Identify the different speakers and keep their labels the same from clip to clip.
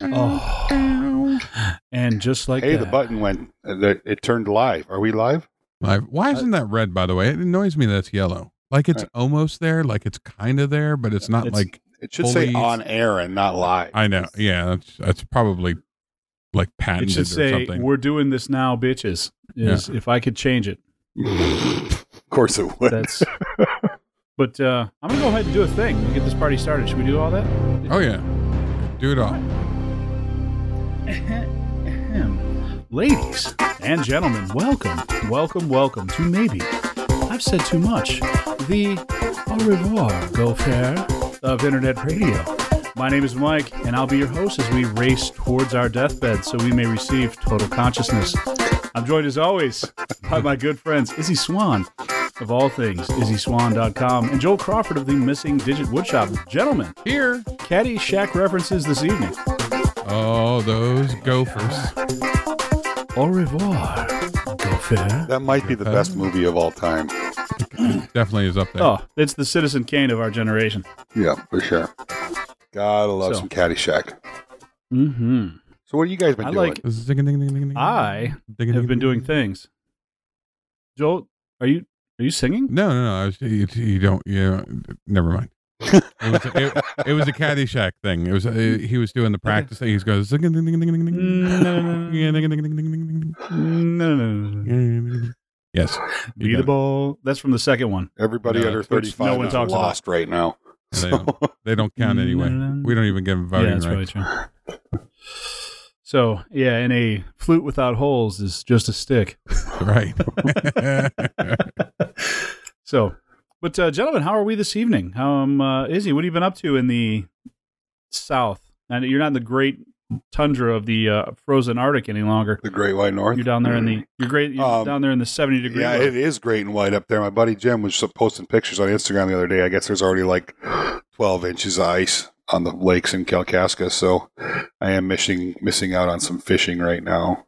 Speaker 1: Oh. And just like
Speaker 2: Hey,
Speaker 1: that,
Speaker 2: the button went. uh, the- It turned live. Are we live?
Speaker 3: Live. Why isn't that red? By the way, it annoys me that it's yellow. Like it's
Speaker 2: Right.
Speaker 3: almost there. Like it's kind of there, but it's not
Speaker 1: It's-
Speaker 3: like
Speaker 2: It should say on air and not live.
Speaker 3: I know. Yeah, that's that's probably like
Speaker 1: it
Speaker 3: patented
Speaker 1: should
Speaker 3: or
Speaker 1: say,
Speaker 3: something.
Speaker 1: "We're doing this now, bitches." Is if I could change it.
Speaker 2: of course it would.
Speaker 1: That's. but uh, I'm gonna go ahead and do a thing and get this party started. Should we do all that?
Speaker 3: Oh yeah, do it all.
Speaker 1: Ahem. Ladies and gentlemen, welcome, welcome, welcome to maybe I've said too much. The au revoir, go fair of internet radio. My name is Mike, and I'll be your host as we race towards our deathbed so we may receive total consciousness. I'm joined as always by my good friends Izzy Swan of all things, IzzySwan.com, and Joel Crawford of the Missing Digit Woodshop. Gentlemen,
Speaker 3: Here.
Speaker 1: Caddyshack references this evening.
Speaker 3: Oh, those gophers.
Speaker 1: Au revoir, go fair.
Speaker 2: that might be the best movie of all time.
Speaker 3: Definitely is up there.
Speaker 1: Oh, it's the Citizen Kane of our generation.
Speaker 2: Yeah, for sure. Gotta love
Speaker 1: So-
Speaker 2: some Caddyshack.
Speaker 1: Mm-hmm.
Speaker 2: So what have you guys been
Speaker 1: I
Speaker 2: doing?
Speaker 1: like-
Speaker 3: Zing, ding, ding, ding, ding, ding.
Speaker 1: I have been doing things. Joel, are you are you singing?
Speaker 3: No, no, no. I was, you, you don't. You never mind. It was, it, it was a Caddyshack thing. It was. Uh, he was doing the practice thing. He goes. Zing, ding, ding, ding, ding, ding, ding.
Speaker 1: Mm, No, no, no.
Speaker 3: Yes.
Speaker 1: Be the ball. That's from the second one.
Speaker 2: Everybody
Speaker 3: No,
Speaker 2: under
Speaker 1: which
Speaker 2: 35
Speaker 1: no one
Speaker 2: is
Speaker 1: talks about.
Speaker 2: lost right now.
Speaker 3: They don't, they don't count anyway. We don't even give them
Speaker 1: Yeah,
Speaker 3: voting
Speaker 1: that's
Speaker 3: rights.
Speaker 1: really true. So yeah, and a flute without holes is just a stick.
Speaker 3: Right.
Speaker 1: So, but uh, gentlemen, how are we this evening? How um, uh, Izzy? What have you been up to in the south? And you're not in the great tundra of the uh, frozen Arctic any longer.
Speaker 2: The Great White North.
Speaker 1: You're down there in the you're great. You're
Speaker 2: Um,
Speaker 1: down there in the 70 degree.
Speaker 2: Yeah,
Speaker 1: weather.
Speaker 2: it is great and white up there. My buddy Jim was posting pictures on Instagram the other day. I guess there's already like 12 inches of ice on the lakes in Kalkaska, so I am missing missing out on some fishing right now.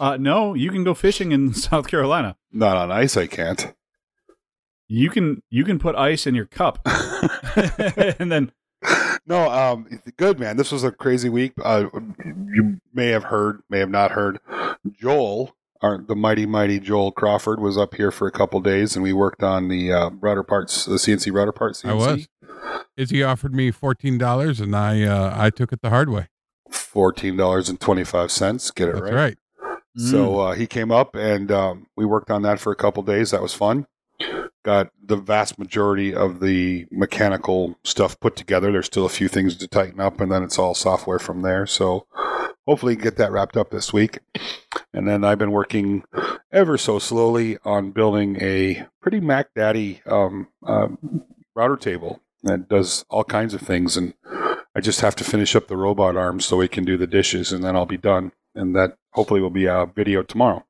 Speaker 1: Uh, no, you can go fishing in South Carolina.
Speaker 2: Not on ice, I can't.
Speaker 1: You can you can put ice in your cup, and then
Speaker 2: no, um, good man. This was a crazy week. Uh, you may have heard, may have not heard. Joel, our, the mighty mighty Joel Crawford, was up here for a couple days, and we worked on the uh, router parts, the CNC router parts. CNC.
Speaker 3: I was. Izzy offered me fourteen dollars, and I uh, I took it the hard way.
Speaker 2: fourteen dollars and twenty five cents. Get it
Speaker 3: That's
Speaker 2: right.
Speaker 3: right.
Speaker 2: So uh, he came up and um, we worked on that for a couple days. That was fun. Got the vast majority of the mechanical stuff put together. There's still a few things to tighten up, and then it's all software from there. So hopefully get that wrapped up this week. And then I've been working ever so slowly on building a pretty Mac Daddy um, um, router table that does all kinds of things. And I just have to finish up the robot arm so we can do the dishes, and then I'll be done. And that hopefully will be a video tomorrow.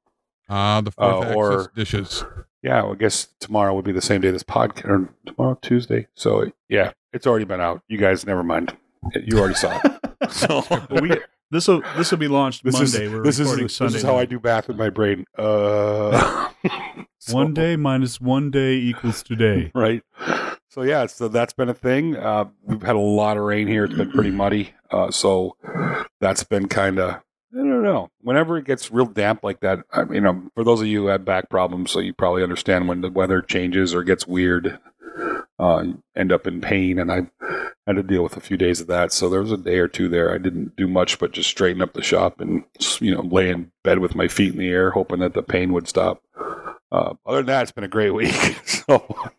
Speaker 3: Ah, the fourth
Speaker 2: Uh, or-
Speaker 3: dishes.
Speaker 2: Yeah, well, I guess tomorrow would be the same day this podcast, or tomorrow Tuesday. So yeah, it's already been out. You guys, never mind. You already saw it. So
Speaker 1: we this will this will be launched
Speaker 2: this
Speaker 1: Monday.
Speaker 2: is
Speaker 1: We're
Speaker 2: this
Speaker 1: recording
Speaker 2: is
Speaker 1: Sunday.
Speaker 2: this is how I do math with my brain. Uh, so-
Speaker 1: One day minus one day equals today.
Speaker 2: right? So yeah, so that's been a thing. Uh, we've had a lot of rain here. It's been pretty muddy. Uh, so that's been kind of I don't know. Whenever it gets real damp like that, I, you know, for those of you who have back problems, so you probably understand when the weather changes or gets weird, uh, end up in pain. And I had to deal with a few days of that. So there was a day or two there I didn't do much but just straighten up the shop and you know lay in bed with my feet in the air, hoping that the pain would stop. Uh, other than that, it's been a great week. so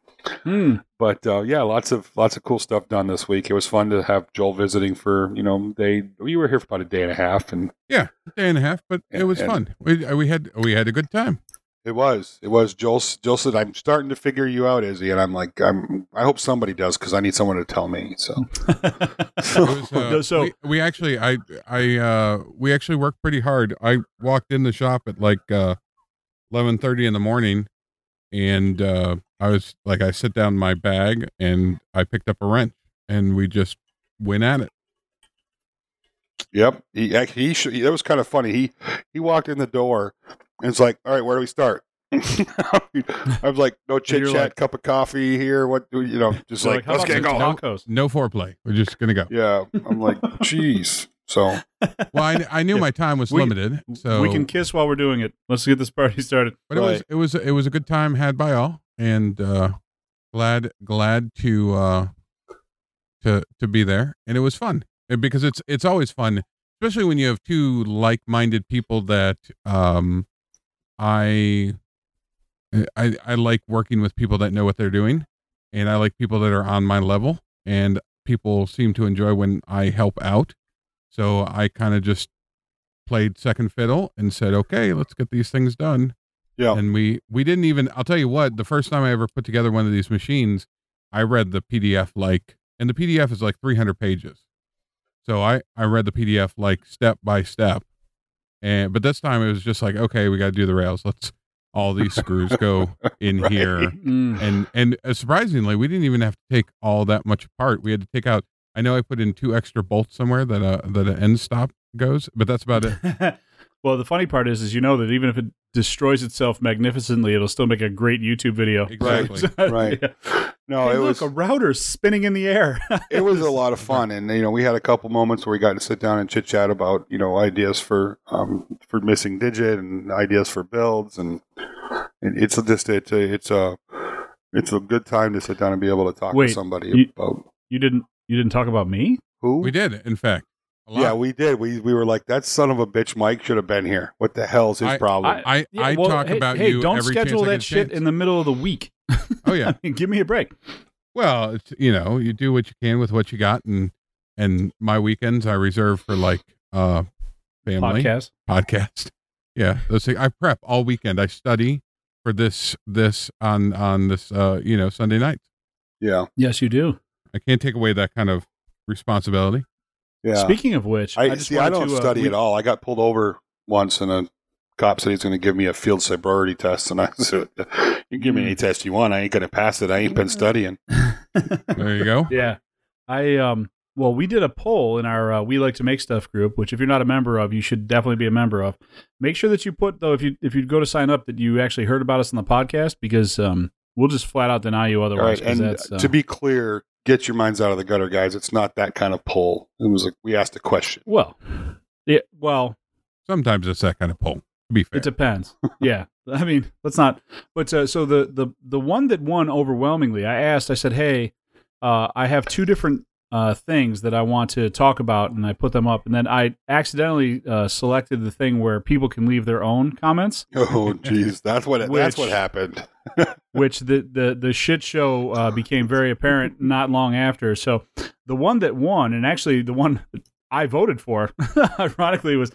Speaker 1: Hmm.
Speaker 2: but uh, yeah, lots of lots of cool stuff done this week. It was fun to have Joel visiting for you know they we were here for about a day and a half, and yeah,
Speaker 3: Day and a half, but
Speaker 2: Yeah,
Speaker 3: it was
Speaker 2: and-
Speaker 3: fun. We we had we had a good time.
Speaker 2: it was it was Joel. Joel said, "I'm starting to figure you out, Izzy," and I'm like, I'm I hope somebody does because I need someone to tell me. So
Speaker 3: It was, uh,
Speaker 1: So-
Speaker 3: we, we actually I I uh we actually worked pretty hard. I walked in the shop at like uh eleven thirty in the morning and uh I was like I sit down my bag and I picked up a wrench and we just went at it.
Speaker 2: Yep. He actually he that was kind of funny. He he walked in the door and it's like, all right, where do we start? I was like, no chit chat,
Speaker 1: like-
Speaker 2: cup of coffee here. What do you know? Just
Speaker 1: So,
Speaker 2: like,
Speaker 1: how
Speaker 2: let's
Speaker 1: about
Speaker 2: get
Speaker 1: some
Speaker 2: going.
Speaker 1: tacos?
Speaker 3: no foreplay. We're just gonna go.
Speaker 2: Yeah, I'm like, jeez. So
Speaker 3: Well, I, I knew
Speaker 1: Yeah.
Speaker 3: my time was
Speaker 1: We-
Speaker 3: limited, so
Speaker 1: we can kiss while we're doing it. Let's get this party started.
Speaker 3: But it was it was it was a good time had by all, and uh, glad glad to uh, to to be there, and it was fun because it's it's always fun, especially when you have two like minded people that um, I I I like working with people that know what they're doing, and I like people that are on my level, and people seem to enjoy when I help out, so I kind of just played second fiddle and said, okay, let's get these things done
Speaker 2: yeah,
Speaker 3: and we we didn't even i'll tell you what the first time i ever put together one of these machines i read the pdf like and the pdf is like 300 pages. So i i read the pdf like step by step. And but this time it was just like okay we got to do the rails. Let's all these screws go in
Speaker 2: Right.
Speaker 3: here.
Speaker 1: Mm.
Speaker 3: and and uh, surprisingly we didn't even have to take all that much apart. We had to take out i know i put in two extra bolts somewhere that uh that an end stop goes but that's about it
Speaker 1: well, the funny part is, is you know that even if it destroys itself magnificently, it'll still make a great YouTube video.
Speaker 3: Exactly.
Speaker 2: Right.
Speaker 1: Yeah.
Speaker 2: no,
Speaker 1: Hey,
Speaker 2: it
Speaker 1: look,
Speaker 2: was
Speaker 1: a router spinning in the air.
Speaker 2: it was a lot of fun, and you know, we had a couple moments where we got to sit down and chit chat about you know ideas for um for missing digit and ideas for builds, and, and it's just it's a it's a it's a good time to sit down and be able to talk
Speaker 1: Wait,
Speaker 2: to somebody
Speaker 1: you-
Speaker 2: about
Speaker 1: You didn't. You didn't talk about me.
Speaker 2: who
Speaker 3: we did in fact a lot.
Speaker 2: Yeah, we did. We we were like, that son of a bitch, Mike should have been here. What the hell's his
Speaker 3: I-
Speaker 2: problem?
Speaker 3: i
Speaker 1: Yeah,
Speaker 3: i
Speaker 1: well,
Speaker 3: talk
Speaker 1: hey,
Speaker 3: about
Speaker 1: hey,
Speaker 3: you
Speaker 1: don't
Speaker 3: every
Speaker 1: schedule that shit
Speaker 3: chance.
Speaker 1: in the middle of the week.
Speaker 3: oh yeah
Speaker 1: Give me a break.
Speaker 3: Well, it's you know, you do what you can with what you got and and my weekends I reserve for like uh family
Speaker 1: Podcast.
Speaker 3: podcast. Yeah, those things. I prep all weekend. I study for this this on on this uh you know Sunday night.
Speaker 2: yeah,
Speaker 1: Yes, you do.
Speaker 3: I can't take away that kind of responsibility.
Speaker 2: Yeah.
Speaker 1: Speaking of which, I,
Speaker 2: I
Speaker 1: just
Speaker 2: see, I don't
Speaker 1: to, uh,
Speaker 2: study
Speaker 1: we-
Speaker 2: at all. I got pulled over once, and a cop said he's going to give me a field sobriety test, and I said, "You can give me
Speaker 1: Hmm.
Speaker 2: any test you want. I ain't going to pass it. I ain't been studying."
Speaker 3: There you go.
Speaker 1: Yeah. I um well, we did a poll in our uh, we like to make stuff group, which if you're not a member of, you should definitely be a member of. Make sure that you put though if you if you go to sign up that you actually heard about us on the podcast because um we'll just flat out deny you otherwise.
Speaker 2: right,
Speaker 1: 'cause
Speaker 2: and
Speaker 1: that's, uh,
Speaker 2: to be clear, get your minds out of the gutter, guys. It's not that kind of poll. It was like we asked a question.
Speaker 1: well, yeah, well,
Speaker 3: Sometimes it's that kind of poll. To be fair,
Speaker 1: It depends. yeah, I mean, let's not. But uh, so the the the one that won overwhelmingly, I asked. I said, "Hey, uh, I have two different uh, things that I want to talk about," and I put them up, and then I accidentally uh, selected the thing where people can leave their own comments,
Speaker 2: Oh, jeez, that's what it, that's what happened.
Speaker 1: which the the the shit show uh, became very apparent not long after. So the one that won, and actually the one I voted for, ironically, was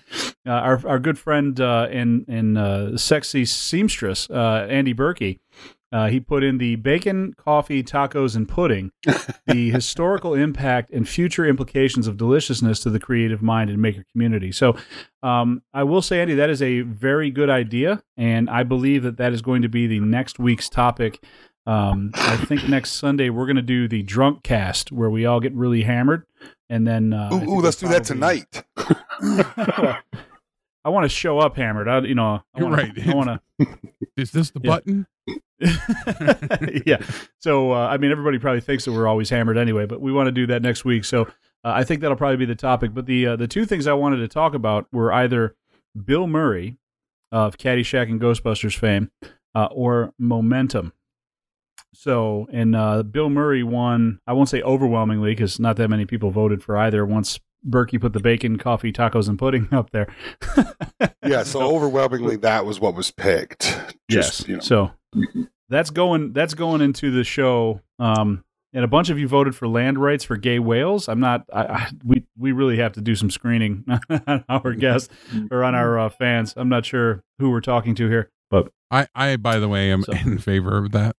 Speaker 1: uh, our our good friend uh, in in uh, sexy seamstress uh, Andy Berkey. Uh, he put in the bacon, coffee, tacos, and pudding, the historical impact and future implications of deliciousness to the creative mind and maker community. So, um, I will say, Andy, that is a very good idea, and I believe that that is going to be the next week's topic. Um, I think next Sunday we're going to do the drunk cast where we all get really hammered, and then uh,
Speaker 2: ooh, ooh, let's do that tonight.
Speaker 1: I want to show up hammered. I, you know, I
Speaker 3: You're
Speaker 1: wanna,
Speaker 3: right.
Speaker 1: I want to.
Speaker 3: is this the
Speaker 1: Yeah.
Speaker 3: button?
Speaker 1: yeah. So uh, I mean, everybody probably thinks that we're always hammered anyway, but we want to do that next week. So uh, I think that'll probably be the topic. But the uh, the two things I wanted to talk about were either Bill Murray of Caddyshack and Ghostbusters fame, uh, or Momentum. So, and uh, Bill Murray won. I won't say overwhelmingly because not that many people voted for either. Once Berkey put the bacon, coffee, tacos, and pudding up there.
Speaker 2: yeah, so overwhelmingly, that was what was picked. Just,
Speaker 1: yes.
Speaker 2: you know.
Speaker 1: So that's going that's going into the show. Um, and a bunch of you voted for land rights for gay whales. I'm not. I, I, we we really have to do some screening on our guests or on our uh, fans. I'm not sure who we're talking to here, but
Speaker 3: I I by the way am
Speaker 1: So-
Speaker 3: in favor of that.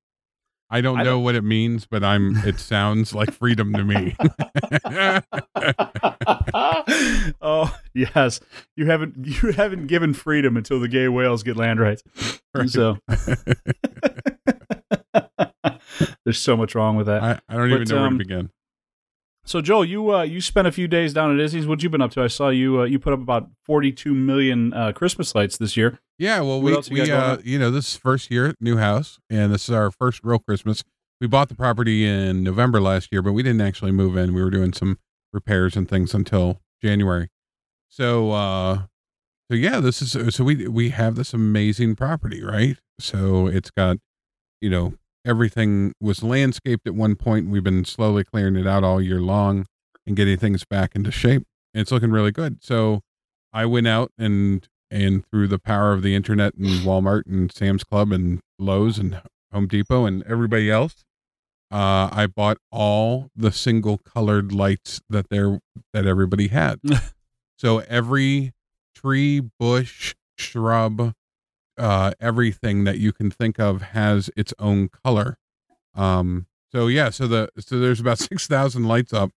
Speaker 3: I don't
Speaker 1: I
Speaker 3: know
Speaker 1: don't-
Speaker 3: what it means, but I'm. It sounds like freedom to me.
Speaker 1: oh yes, you haven't you haven't given freedom until the gay whales get land rights.
Speaker 3: Right.
Speaker 1: So there's so much wrong with that.
Speaker 3: I, I don't even
Speaker 1: But,
Speaker 3: know where
Speaker 1: um,
Speaker 3: to begin.
Speaker 1: So Joel, you uh, you spent a few days down at Izzy's. What you been up to? I saw you uh, you put up about forty two million uh, Christmas lights this year.
Speaker 3: Yeah, well,
Speaker 1: What
Speaker 3: we,
Speaker 1: you
Speaker 3: we uh, you know, this is first year, new house, and this is our first real Christmas. We bought the property in November last year, but we didn't actually move in. We were doing some repairs and things until January. So, uh, so yeah, this is so we we have this amazing property, right? So it's got, you know, everything was landscaped at one point. We've been slowly clearing it out all year long and getting things back into shape. And it's looking really good. So I went out and and through the power of the internet and Walmart and Sam's Club and Lowe's and Home Depot and everybody else, uh, I bought all the single colored lights that there that everybody had. so every tree, bush, shrub, uh, everything that you can think of has its own color. Um, so yeah, so the so there's about six thousand lights up,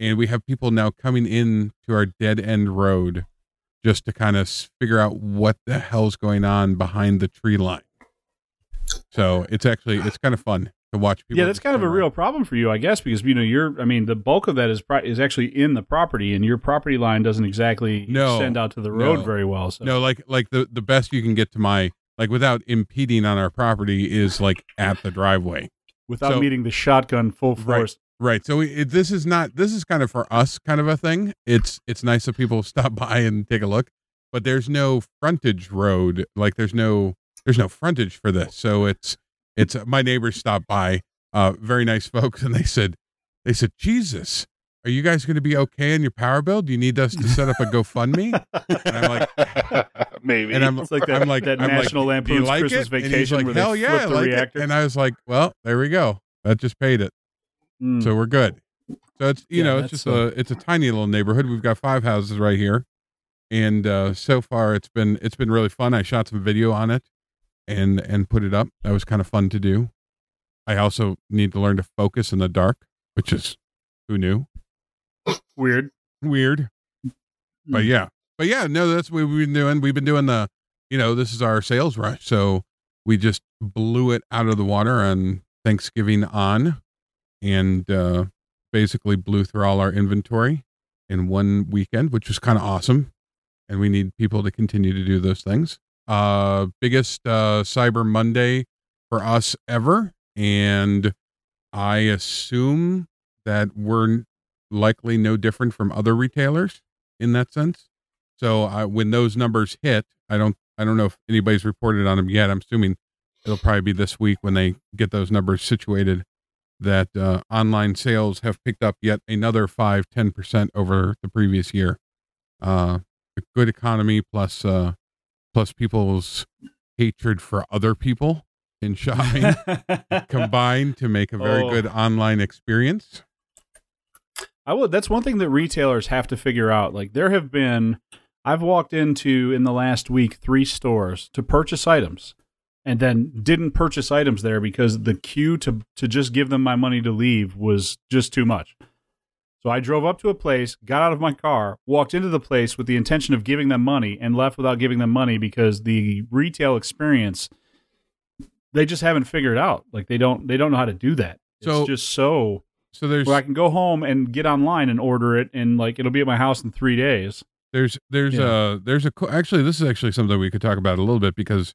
Speaker 3: and we have people now coming in to our dead end road just to kind of figure out what the hell's going on behind the tree line. So it's actually it's kind of fun to watch people.
Speaker 1: yeah, that's kind of a real problem for you, I guess, because you know you're. I mean, the bulk of that is pri- is actually in the property, and your property line doesn't exactly
Speaker 3: No,
Speaker 1: extend out to the road
Speaker 3: no.
Speaker 1: very well. So
Speaker 3: No, like like the the best you can get to my like without impeding on our property is like at the driveway.
Speaker 1: without
Speaker 3: so-
Speaker 1: meeting the shotgun full
Speaker 3: Right.
Speaker 1: force.
Speaker 3: Right. So it, this is not this is kind of for us kind of a thing. It's it's nice that people stop by and take a look, but there's no frontage road. Like there's no there's no frontage for this. So it's it's my neighbors stopped by, uh, very nice folks, and they said they said Jesus, are you guys going to be okay on your power bill? Do you need us to set up a GoFundMe? And I'm like,
Speaker 2: maybe.
Speaker 3: and I'm
Speaker 1: It's like that-
Speaker 3: I'm like
Speaker 1: that
Speaker 3: I'm
Speaker 1: National
Speaker 3: "Do you
Speaker 1: Lampoon's
Speaker 3: like
Speaker 1: Christmas
Speaker 3: it?" And he's
Speaker 1: Vacation
Speaker 3: like,
Speaker 1: where they
Speaker 3: yeah,
Speaker 1: flip the
Speaker 3: like
Speaker 1: reactor.
Speaker 3: it. And I was like, well, there we go. That just paid it.
Speaker 1: Mm.
Speaker 3: so we're good. So it's you
Speaker 1: Yeah,
Speaker 3: know it's just
Speaker 1: uh,
Speaker 3: a it's a tiny little neighborhood. We've got five houses right here, and uh, so far it's been it's been really fun. I shot some video on it, and and put it up. That was kind of fun to do. I also need to learn to focus in the dark, which is who knew
Speaker 1: Weird.
Speaker 3: weird, but
Speaker 1: Hmm.
Speaker 3: yeah, but yeah, no, that's what we've been doing. We've been doing the you know this is our sales rush, so we just blew it out of the water on Thanksgiving on, and uh, basically blew through all our inventory in one weekend, which was kind of awesome. And we need people to continue to do those things. Uh, biggest uh, Cyber Monday for us ever, and I assume that we're likely no different from other retailers in that sense. So I, when those numbers hit, I don't I don't know if anybody's reported on them yet. I'm assuming it'll probably be this week when they get those numbers situated that uh, online sales have picked up yet another 5 10% over the previous year uh, a good economy plus uh, plus people's hatred for other people in shopping combined to make a very
Speaker 1: Oh.
Speaker 3: good online experience
Speaker 1: I would. That's one thing that retailers have to figure out. Like there have been, I've walked into in the last week three stores to purchase items, and then didn't purchase items there because the queue to to just give them my money to leave was just too much. So I drove up to a place, got out of my car, walked into the place with the intention of giving them money, and left without giving them money because the retail experience they just haven't figured out. Like they don't they don't know how to do that.
Speaker 3: So-
Speaker 1: it's just so
Speaker 3: so there's
Speaker 1: where I can go home and get online and order it, and like it'll be at my house in three days.
Speaker 3: There's there's
Speaker 1: Yeah.
Speaker 3: uh there's a actually this is actually something we could talk about a little bit because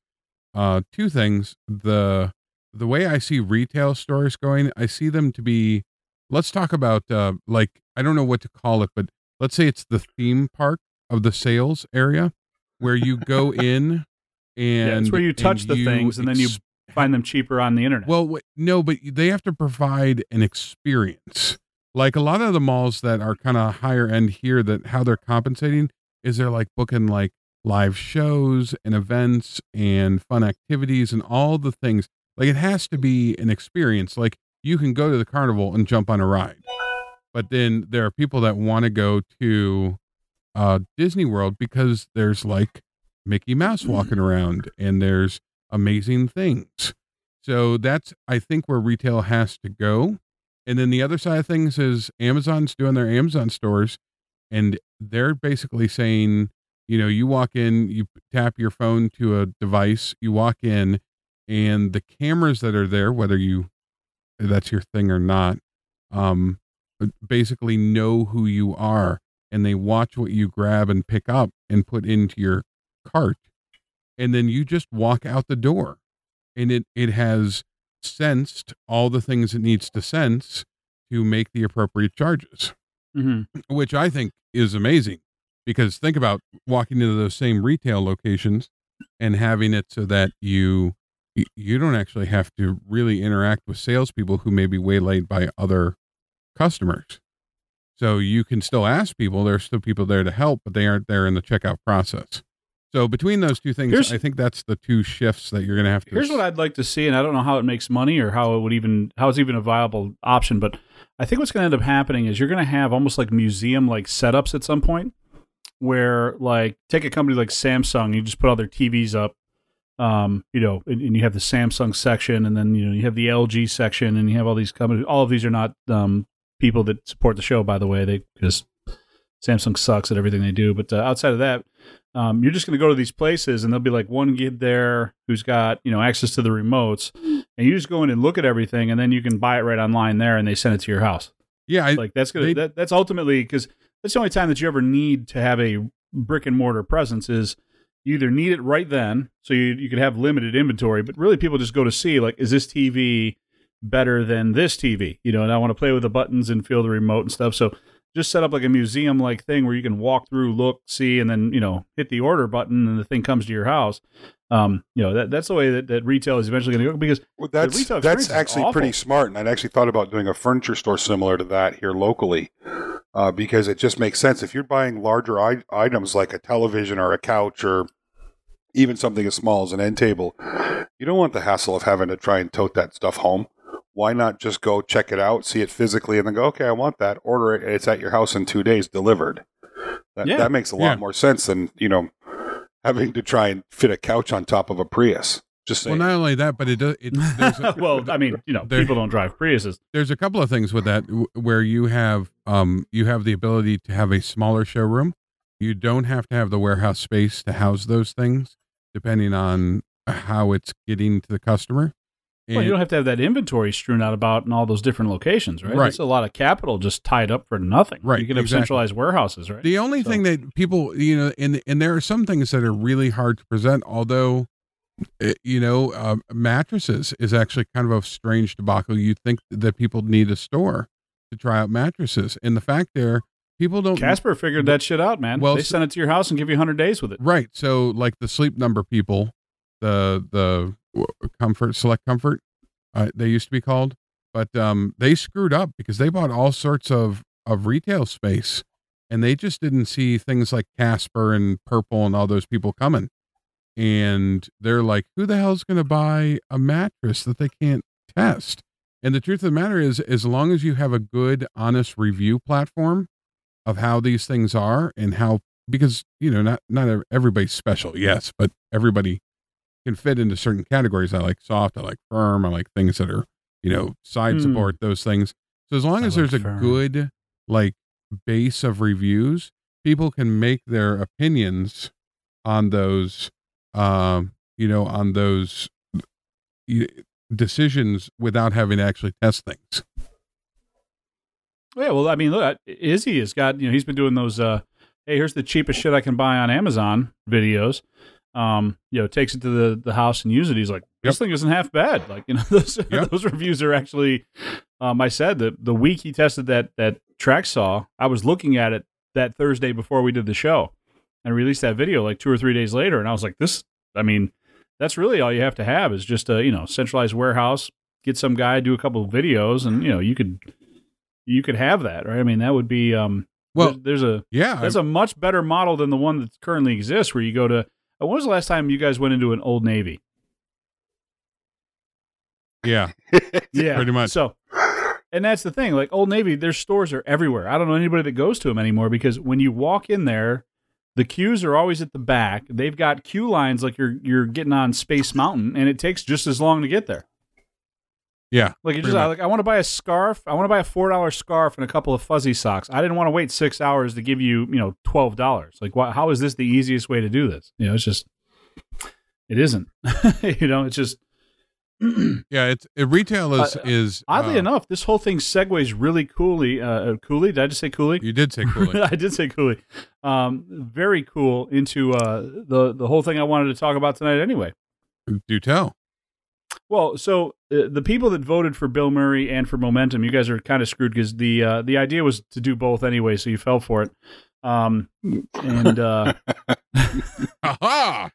Speaker 3: uh two things the the way I see retail stores going I see them to be let's talk about uh like I don't know what to call it but let's say it's the theme park of the sales area where you go in and
Speaker 1: yeah, it's where you touch the things and then you
Speaker 3: ex-
Speaker 1: find them cheaper on the internet.
Speaker 3: well, wait, no, but they have to provide an experience. Like a lot of the malls that are kind of higher end here, that how they're compensating is they're like booking like live shows and events and fun activities and all the things. Like it has to be an experience. Like you can go to the carnival and jump on a ride, but then there are people that want to go to uh, Disney World because there's like Mickey Mouse walking around and there's amazing things. So that's I think where retail has to go. And then the other side of things is Amazon's doing their Amazon stores and they're basically saying, you know, you walk in, you tap your phone to a device, you walk in and the cameras that are there whether you that's your thing or not um basically know who you are and they watch what you grab and pick up and put into your cart and then you just walk out the door and it it has sensed all the things it needs to sense to make the appropriate charges
Speaker 1: hmm
Speaker 3: which i think is amazing because think about walking into those same retail locations and having it so that you you don't actually have to really interact with salespeople who may be waylaid by other customers. So you can still ask people. There's still people there to help, but they aren't there in the checkout process. So between those two things,
Speaker 1: Here's-
Speaker 3: I think that's the two shifts that you're going to have to.
Speaker 1: Here's what I'd like to see, and I don't know how it makes money or how it would even how it's even a viable option, but I think what's going to end up happening is you're going to have almost like museum like setups at some point, where like take a company like Samsung, you just put all their TVs up, um, you know, and, and you have the Samsung section, and then you know you have the LG section, and you have all these companies. All of these are not um, people that support the show, by the way. They just Samsung sucks at everything they do, but uh, outside of that, um, you're just going to go to these places and there'll be like one kid there who's got you know access to the remotes and you just go in and look at everything and then you can buy it right online there and they send it to your house
Speaker 3: yeah, I,
Speaker 1: like that's gonna
Speaker 3: they-
Speaker 1: that, that's ultimately because that's the only time that you ever need to have a brick and mortar presence is you either need it right then so you, you could have limited inventory but really people just go to see like is this tv better than this tv you know and i want to play with the buttons and feel the remote and stuff so just set up like a museum like thing where you can walk through look see and then you know hit the order button and the thing comes to your house. Um you know that, that's the way that, that retail is eventually going to go because
Speaker 2: Well, that's that's actually pretty smart, and I'd actually thought about doing a furniture store similar to that here locally, uh, because it just makes sense. If you're buying larger I- items like a television or a couch or even something as small as an end table, you don't want the hassle of having to try and tote that stuff home. Why not just go check it out, see it physically, and then go, okay, I want that, order it, and it's at your house in two days delivered. That,
Speaker 1: Yeah.
Speaker 2: that makes a lot
Speaker 3: Yeah.
Speaker 2: more sense than you know having to try and fit a couch on top of a Prius. Just
Speaker 3: well, not only that, but it does. It, a-
Speaker 1: well i mean you know
Speaker 3: There-
Speaker 1: people don't drive priuses
Speaker 3: there's a couple of things with that where you have um you have the ability to have a smaller showroom you don't have to have the warehouse space to house those things depending on how it's getting to the customer
Speaker 1: Well, you don't have to have that inventory strewn out about in all those different locations, right?
Speaker 3: Right.
Speaker 1: That's a lot of capital just tied up for nothing.
Speaker 3: Right,
Speaker 1: You can have
Speaker 3: exactly.
Speaker 1: centralized warehouses, right?
Speaker 3: the only
Speaker 1: So-
Speaker 3: thing that people you know and and there are some things that are really hard to present although eh, you know uh, mattresses is actually kind of a strange debacle you think that people need a store to try out mattresses and the fact there people don't
Speaker 1: Casper figured that shit out, man.
Speaker 3: Well,
Speaker 1: they send it to your house and give you 100 days with it.
Speaker 3: Right. So like the sleep number people, the the comfort select comfort, uh, they used to be called, but um, they screwed up because they bought all sorts of of retail space, and they just didn't see things like Casper and Purple and all those people coming, and they're like, who the hell's going to buy a mattress that they can't test? And the truth of the matter is, as long as you have a good, honest review platform of how these things are and how because you know not not everybody's special yes but everybody can fit into certain categories. I like soft i like firm i like things that are you know side
Speaker 1: Hmm.
Speaker 3: support those things. So as long
Speaker 1: I
Speaker 3: as there's
Speaker 1: like
Speaker 3: a good like base of reviews people can make their opinions on those um you know on those decisions without having to actually test things
Speaker 1: Yeah, well, I mean, look, Izzy has got, you know, he's been doing those, uh, hey, here's the cheapest shit I can buy on Amazon videos. Um, you know, takes it to the, the house and uses it. He's like, this
Speaker 3: Yep.
Speaker 1: thing isn't half bad. Like, you know, those,
Speaker 3: Yep.
Speaker 1: those reviews are actually, um, I said that the week he tested that, that track saw, I was looking at it that Thursday before we did the show and released that video like two or three days later. And I was like, this, I mean, that's really all you have to have is just a, you know, centralized warehouse, get some guy, do a couple of videos and, you know, you could, you could have that, right? I mean, that would be, um,
Speaker 3: well
Speaker 1: there's, there's a,
Speaker 3: yeah
Speaker 1: that's a much better model than the one that currently exists where you go to, uh, when was the last time you guys went into an old Navy?
Speaker 3: yeah
Speaker 1: Yeah,
Speaker 3: Pretty much.
Speaker 1: So, and that's the thing. Like Old Navy, their stores are everywhere. I don't know anybody that goes to them anymore because when you walk in there, the queues are always at the back. They've got queue lines like you're you're getting on Space Mountain, and it takes just as long to get there.
Speaker 3: Yeah
Speaker 1: Like you just
Speaker 3: much.
Speaker 1: like I want to buy a scarf. I want to buy a four dollar scarf and a couple of fuzzy socks. I didn't want to wait six hours to give you you know twelve dollars. Like why, how is this the easiest way to do this? You know, it's just it isn't. you know, it's just
Speaker 3: yeah, it's it, retail is
Speaker 1: Uh,
Speaker 3: is
Speaker 1: Oddly
Speaker 3: uh,
Speaker 1: enough, this whole thing segues really coolly. Uh, uh, coolly? Did I just say coolly?
Speaker 3: You did say coolly.
Speaker 1: I did say coolly. Um, very cool into uh, the the whole thing I wanted to talk about tonight. Anyway,
Speaker 3: Do tell.
Speaker 1: Well, so uh, the people that voted for Bill Murray and for Momentum, you guys are kind of screwed because the uh, the idea was to do both anyway, so you fell for it. Um, and uh,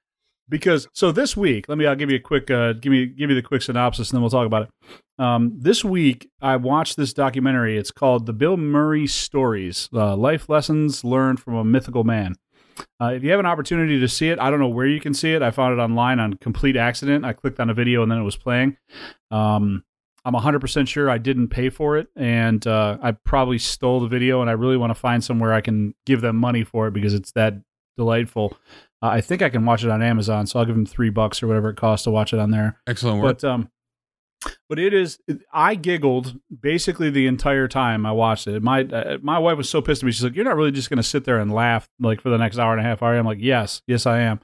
Speaker 1: because so this week, let me I'll give you a quick uh, give me give you the quick synopsis, and then we'll talk about it. Um, this week, I watched this documentary. It's called "The Bill Murray Stories: uh, Life Lessons Learned from a Mythical Man." Uh, if you have an opportunity to see it, I don't know where you can see it. I found it online on complete accident. I clicked on a video and then it was playing. Um, I'm 100% sure I didn't pay for it, and uh, I probably stole the video. And I really want to find somewhere I can give them money for it because it's that delightful. Uh, I think I can watch it on Amazon, so I'll give them three bucks or whatever it costs to watch it on there.
Speaker 3: Excellent work.
Speaker 1: But um, but it is. I giggled basically the entire time I watched it. My uh, my wife was so pissed at me. She's like, "You're not really just going to sit there and laugh like for the next hour and a half, you?" I'm like, "Yes, yes, I am."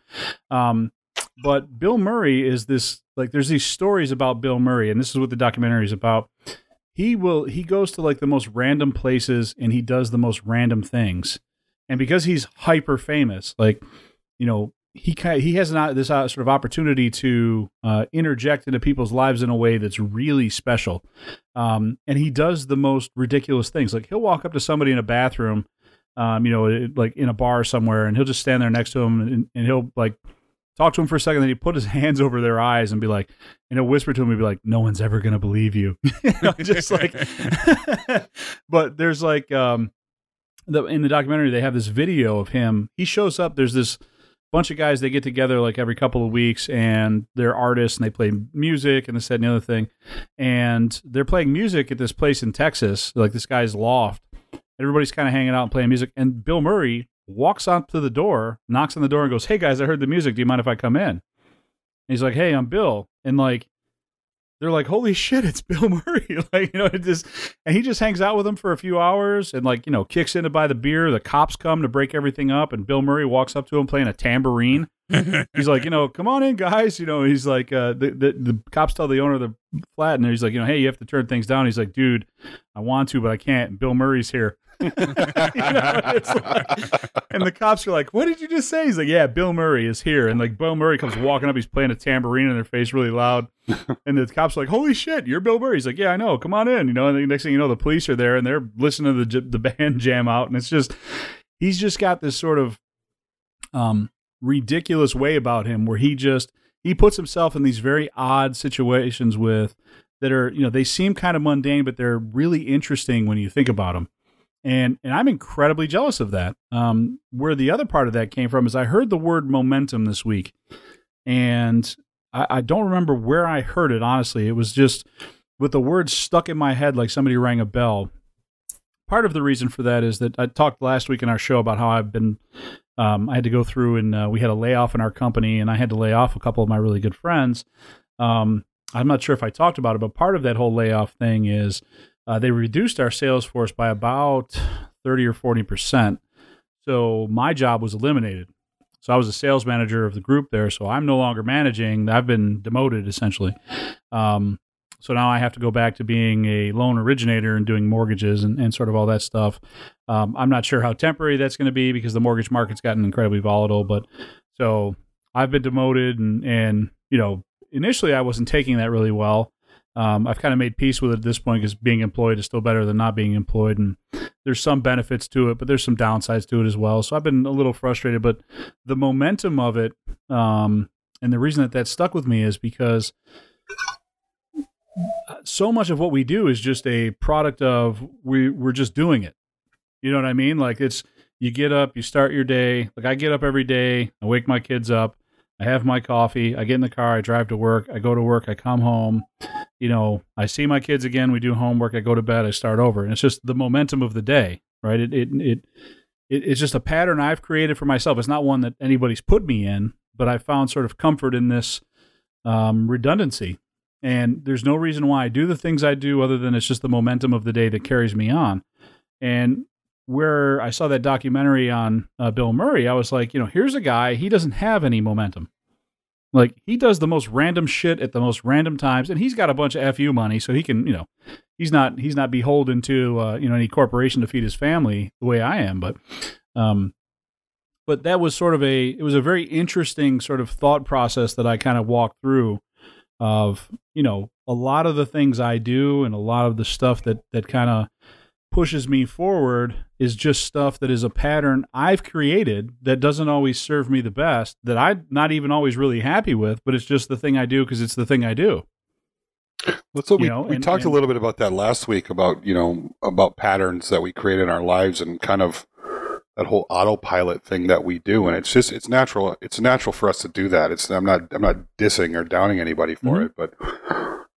Speaker 1: Um, but Bill Murray is this like. There's these stories about Bill Murray, and this is what the documentary is about. He will he goes to like the most random places and he does the most random things, and because he's hyper famous, like you know he kind he has not this uh, sort of opportunity to uh, interject into people's lives in a way that's really special, um, and he does the most ridiculous things. Like he'll walk up to somebody in a bathroom, um, you know, like in a bar somewhere, and he'll just stand there next to him, and, and he'll like talk to him for a second. Then he put his hands over their eyes and be like, and he'll whisper to him, and be like, "No one's ever gonna believe you," You know, just like. but there's like um, the in the documentary they have this video of him. He shows up. There's this bunch of guys they get together like every couple of weeks and they're artists and they play music and this that and the other thing. And they're playing music at this place in texas like this guy's loft. Everybody's kind of hanging out and playing music and bill murray walks up to the door knocks on the door and goes hey guys i heard the music. Do you mind if i come in? And he's like hey i'm bill. And like they're like, "Holy shit, it's Bill Murray!" like, you know, it just and he just hangs out with them for a few hours and like, you know, kicks in to buy the beer. The cops come to break everything up, and Bill Murray walks up to him playing a tambourine. he's like, you know, come on in, guys. You know, he's like, uh, the, the the cops tell the owner of the flat, and he's like, you know, hey, you have to turn things down. He's like, dude, I want to, but I can't. Bill Murray's here. Like- and the cops are like, "What did you just say?" He's like, "Yeah, Bill Murray is here." And like Bill Murray comes walking up, he's playing a tambourine in their face really loud, and the cops are like, "Holy shit, you're Bill Murray!" He's like, "Yeah, I know. Come on in." You know, and the next thing you know, the police are there and they're listening to the the band jam out, and it's just he's just got this sort of um ridiculous way about him where he just he puts himself in these very odd situations with that are you know they seem kind of mundane but they're really interesting when you think about them and and I'm incredibly jealous of that. Um, where the other part of that came from is I heard the word momentum this week, and I, I don't remember where I heard it. Honestly, it was just with the word stuck in my head like somebody rang a bell. Part of the reason for that is that I talked last week in our show about how I've been. Um, I had to go through and uh, we had a layoff in our company, and I had to lay off a couple of my really good friends. Um, I'm not sure if I talked about it, but part of that whole layoff thing is uh, they reduced our sales force by about 30 or 40 percent. So my job was eliminated. So I was a sales manager of the group there. So I'm no longer managing. I've been demoted essentially. Um, so now I have to go back to being a loan originator and doing mortgages and, and sort of all that stuff. Um, I'm not sure how temporary that's going to be because the mortgage market's gotten incredibly volatile. But so I've been demoted and, and, you know, initially I wasn't taking that really well. Um, I've kind of made peace with it at this point because being employed is still better than not being employed, and there's some benefits to it, but there's some downsides to it as well. So I've been a little frustrated, but the momentum of it, um, and the reason that that stuck with me is because so much of what we do is just a product of we we're just doing it. You know what I mean? Like it's you get up, you start your day. Like I get up every day, I wake my kids up, I have my coffee, I get in the car, I drive to work, I go to work, I come home, you know, I see my kids again, we do homework, I go to bed, I start over. And it's just the momentum of the day, right? It it it, it it's just a pattern I've created for myself. It's not one that anybody's put me in, but I found sort of comfort in this um, redundancy. And there's no reason why I do the things I do other than it's just the momentum of the day that carries me on. And where I saw that documentary on uh, Bill Murray, I was like, you know, here's a guy, he doesn't have any momentum. Like he does the most random shit at the most random times, and he's got a bunch of fu money, so he can, you know, he's not he's not beholden to uh, you know any corporation to feed his family the way I am. But, um, but that was sort of a it was a very interesting sort of thought process that I kind of walked through of you know a lot of the things I do and a lot of the stuff that that kind of pushes me forward is just stuff that is a pattern I've created that doesn't always serve me the best that I'm not even always really happy with, but it's just the thing I do because it's the thing I do.
Speaker 2: That's what we, know, we and, talked and, a little bit about that last week about, you know, about patterns that we create in our lives and kind of that whole autopilot thing that we do. And it's just, it's natural. It's natural for us to do that. It's, I'm not, I'm not dissing or downing anybody for mm-hmm. it, but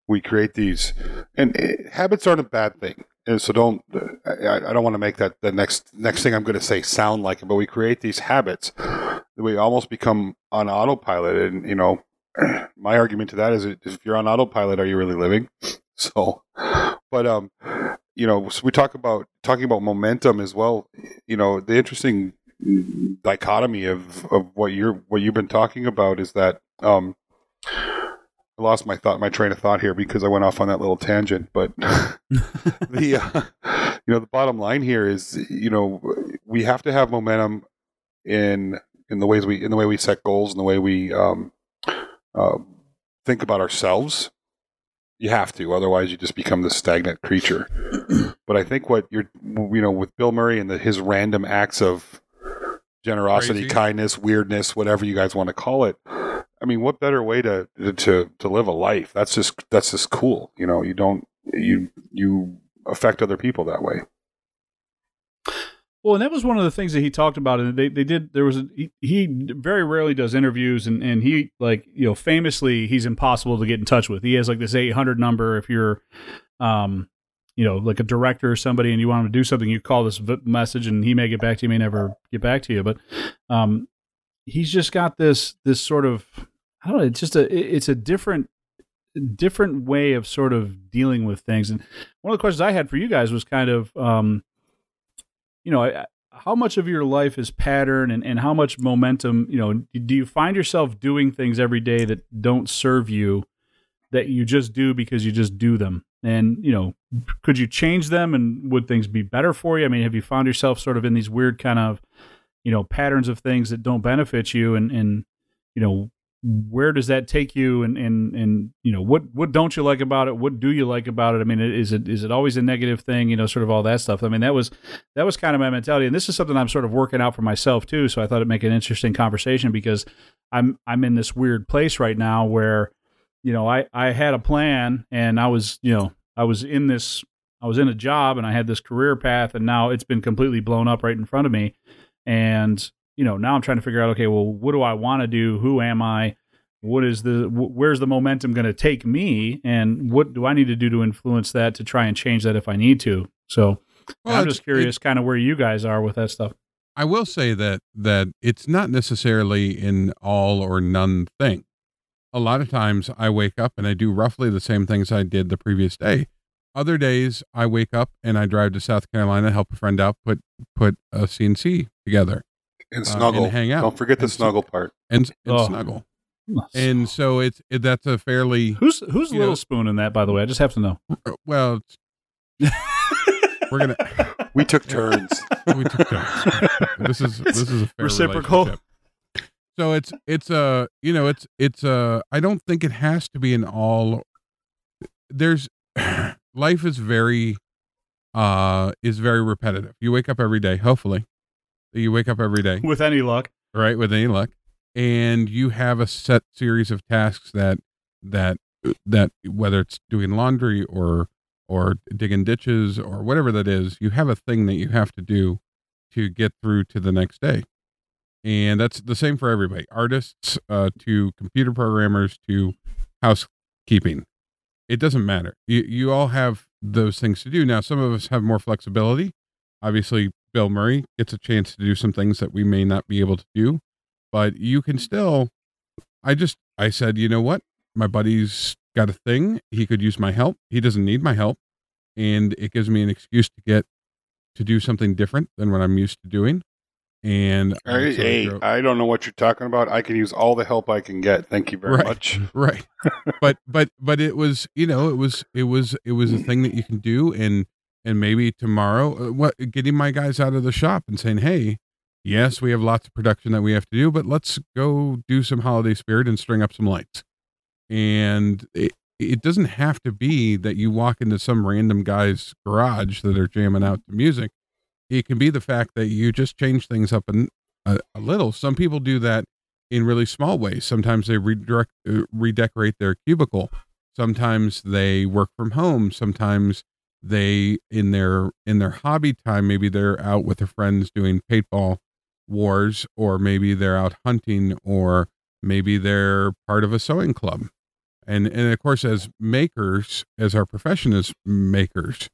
Speaker 2: we create these and it, habits aren't a bad thing and so don't I, I don't want to make that the next next thing I'm going to say sound like it, but we create these habits that we almost become on autopilot, and you know, my argument to that is if you're on autopilot, are you really living? So, but um, you know, so we talk about talking about momentum as well. You know, the interesting dichotomy of of what you're what you've been talking about is that um I lost my thought, my train of thought here because I went off on that little tangent. But the uh, you know the bottom line here is you know we have to have momentum in in the ways we in the way we set goals and the way we um, uh, think about ourselves. You have to, otherwise you just become this stagnant creature. but I think what you're you know with Bill Murray and the, his random acts of generosity, Crazy. kindness, weirdness, whatever you guys want to call it I mean, what better way to to to live a life? That's just that's just cool. You know, you don't you you affect other people that way.
Speaker 1: Well, and that was one of the things that he talked about, and they, they did. There was a, he, he very rarely does interviews, and, and he like you know famously he's impossible to get in touch with. He has like this eight hundred number. If you're, um, you know, like a director or somebody, and you want him to do something, you call this message, and he may get back to you, may never get back to you. But, um, he's just got this this sort of I don't know. It's just a it's a different different way of sort of dealing with things. And one of the questions I had for you guys was kind of, um, you know, how much of your life is pattern and, and how much momentum, you know, do you find yourself doing things every day that don't serve you that you just do because you just do them? And, you know, could you change them and would things be better for you? I mean, have you found yourself sort of in these weird kind of, you know, patterns of things that don't benefit you and, and, you know, where does that take you? And and and you know what what don't you like about it? What do you like about it? I mean is it is it always a negative thing? You know sort of all that stuff. I mean that was that was kind of my mentality. And this is something i'm sort of working out for myself too. So i thought it'd make an interesting conversation because i'm i'm in this weird place right now where you know i i had a plan and i was you know i was in this i was in a job and i had this career path and now it's been completely blown up right in front of me. And you know, now I'm trying to figure out, okay, well, what do I want to do? Who am I? What is the, where's the momentum going to take me? And what do I need to do to influence that to try and change that if I need to? So well, I'm just curious kind of where you guys are with that stuff.
Speaker 3: I will say that, that it's not necessarily an all or none thing. A lot of times I wake up and I do roughly the same things I did the previous day. Other days I wake up and I drive to South Carolina, help a friend out, put put a CNC together
Speaker 2: and snuggle. Uh, and hang out. Don't forget the and snuggle part.
Speaker 3: And, and oh. snuggle. And so it's it, that's a fairly
Speaker 1: who's who's little know, spoon in that by the way I just have to know.
Speaker 3: Uh, well, we're gonna
Speaker 2: we took turns. we took
Speaker 3: turns. This is this is a reciprocal. So it's it's a you know it's it's a I don't think it has to be an all. There's life is very uh is very repetitive. You wake up every day, hopefully, you wake up every day
Speaker 1: with any luck,
Speaker 3: right? With any luck, and you have a set series of tasks that that that whether it's doing laundry or or digging ditches or whatever that is, you have a thing that you have to do to get through to the next day. And that's the same for everybody artists, uh, to computer programmers, to housekeeping. It doesn't matter. You, you all have those things to do. Now, some of us have more flexibility. Obviously, Bill Murray gets a chance to do some things that we may not be able to do, but you can still. I just, I said, you know what? My buddy's got a thing. He could use my help. He doesn't need my help. And it gives me an excuse to get to do something different than what I'm used to doing. And
Speaker 2: Hey,
Speaker 3: of
Speaker 2: hey,
Speaker 3: go-
Speaker 2: I don't know what you're talking about. I can use all the help I can get. Thank you very
Speaker 3: Right.
Speaker 2: much.
Speaker 3: right but but but it was you know it was it was it was a thing that you can do and and maybe tomorrow uh, what getting my guys out of the shop and saying hey yes we have lots of production that we have to do but let's go do some holiday spirit and string up some lights and it, it doesn't have to be that you walk into some random guy's garage that are jamming out the music it can be the fact that you just change things up a, a little some people do that in really small ways. Sometimes they redirect, uh, redecorate their cubicle. Sometimes they work from home. Sometimes they in their in their hobby time maybe they're out with their friends doing paintball wars or maybe they're out hunting or maybe they're part of a sewing club. And and of course as makers as our profession is makers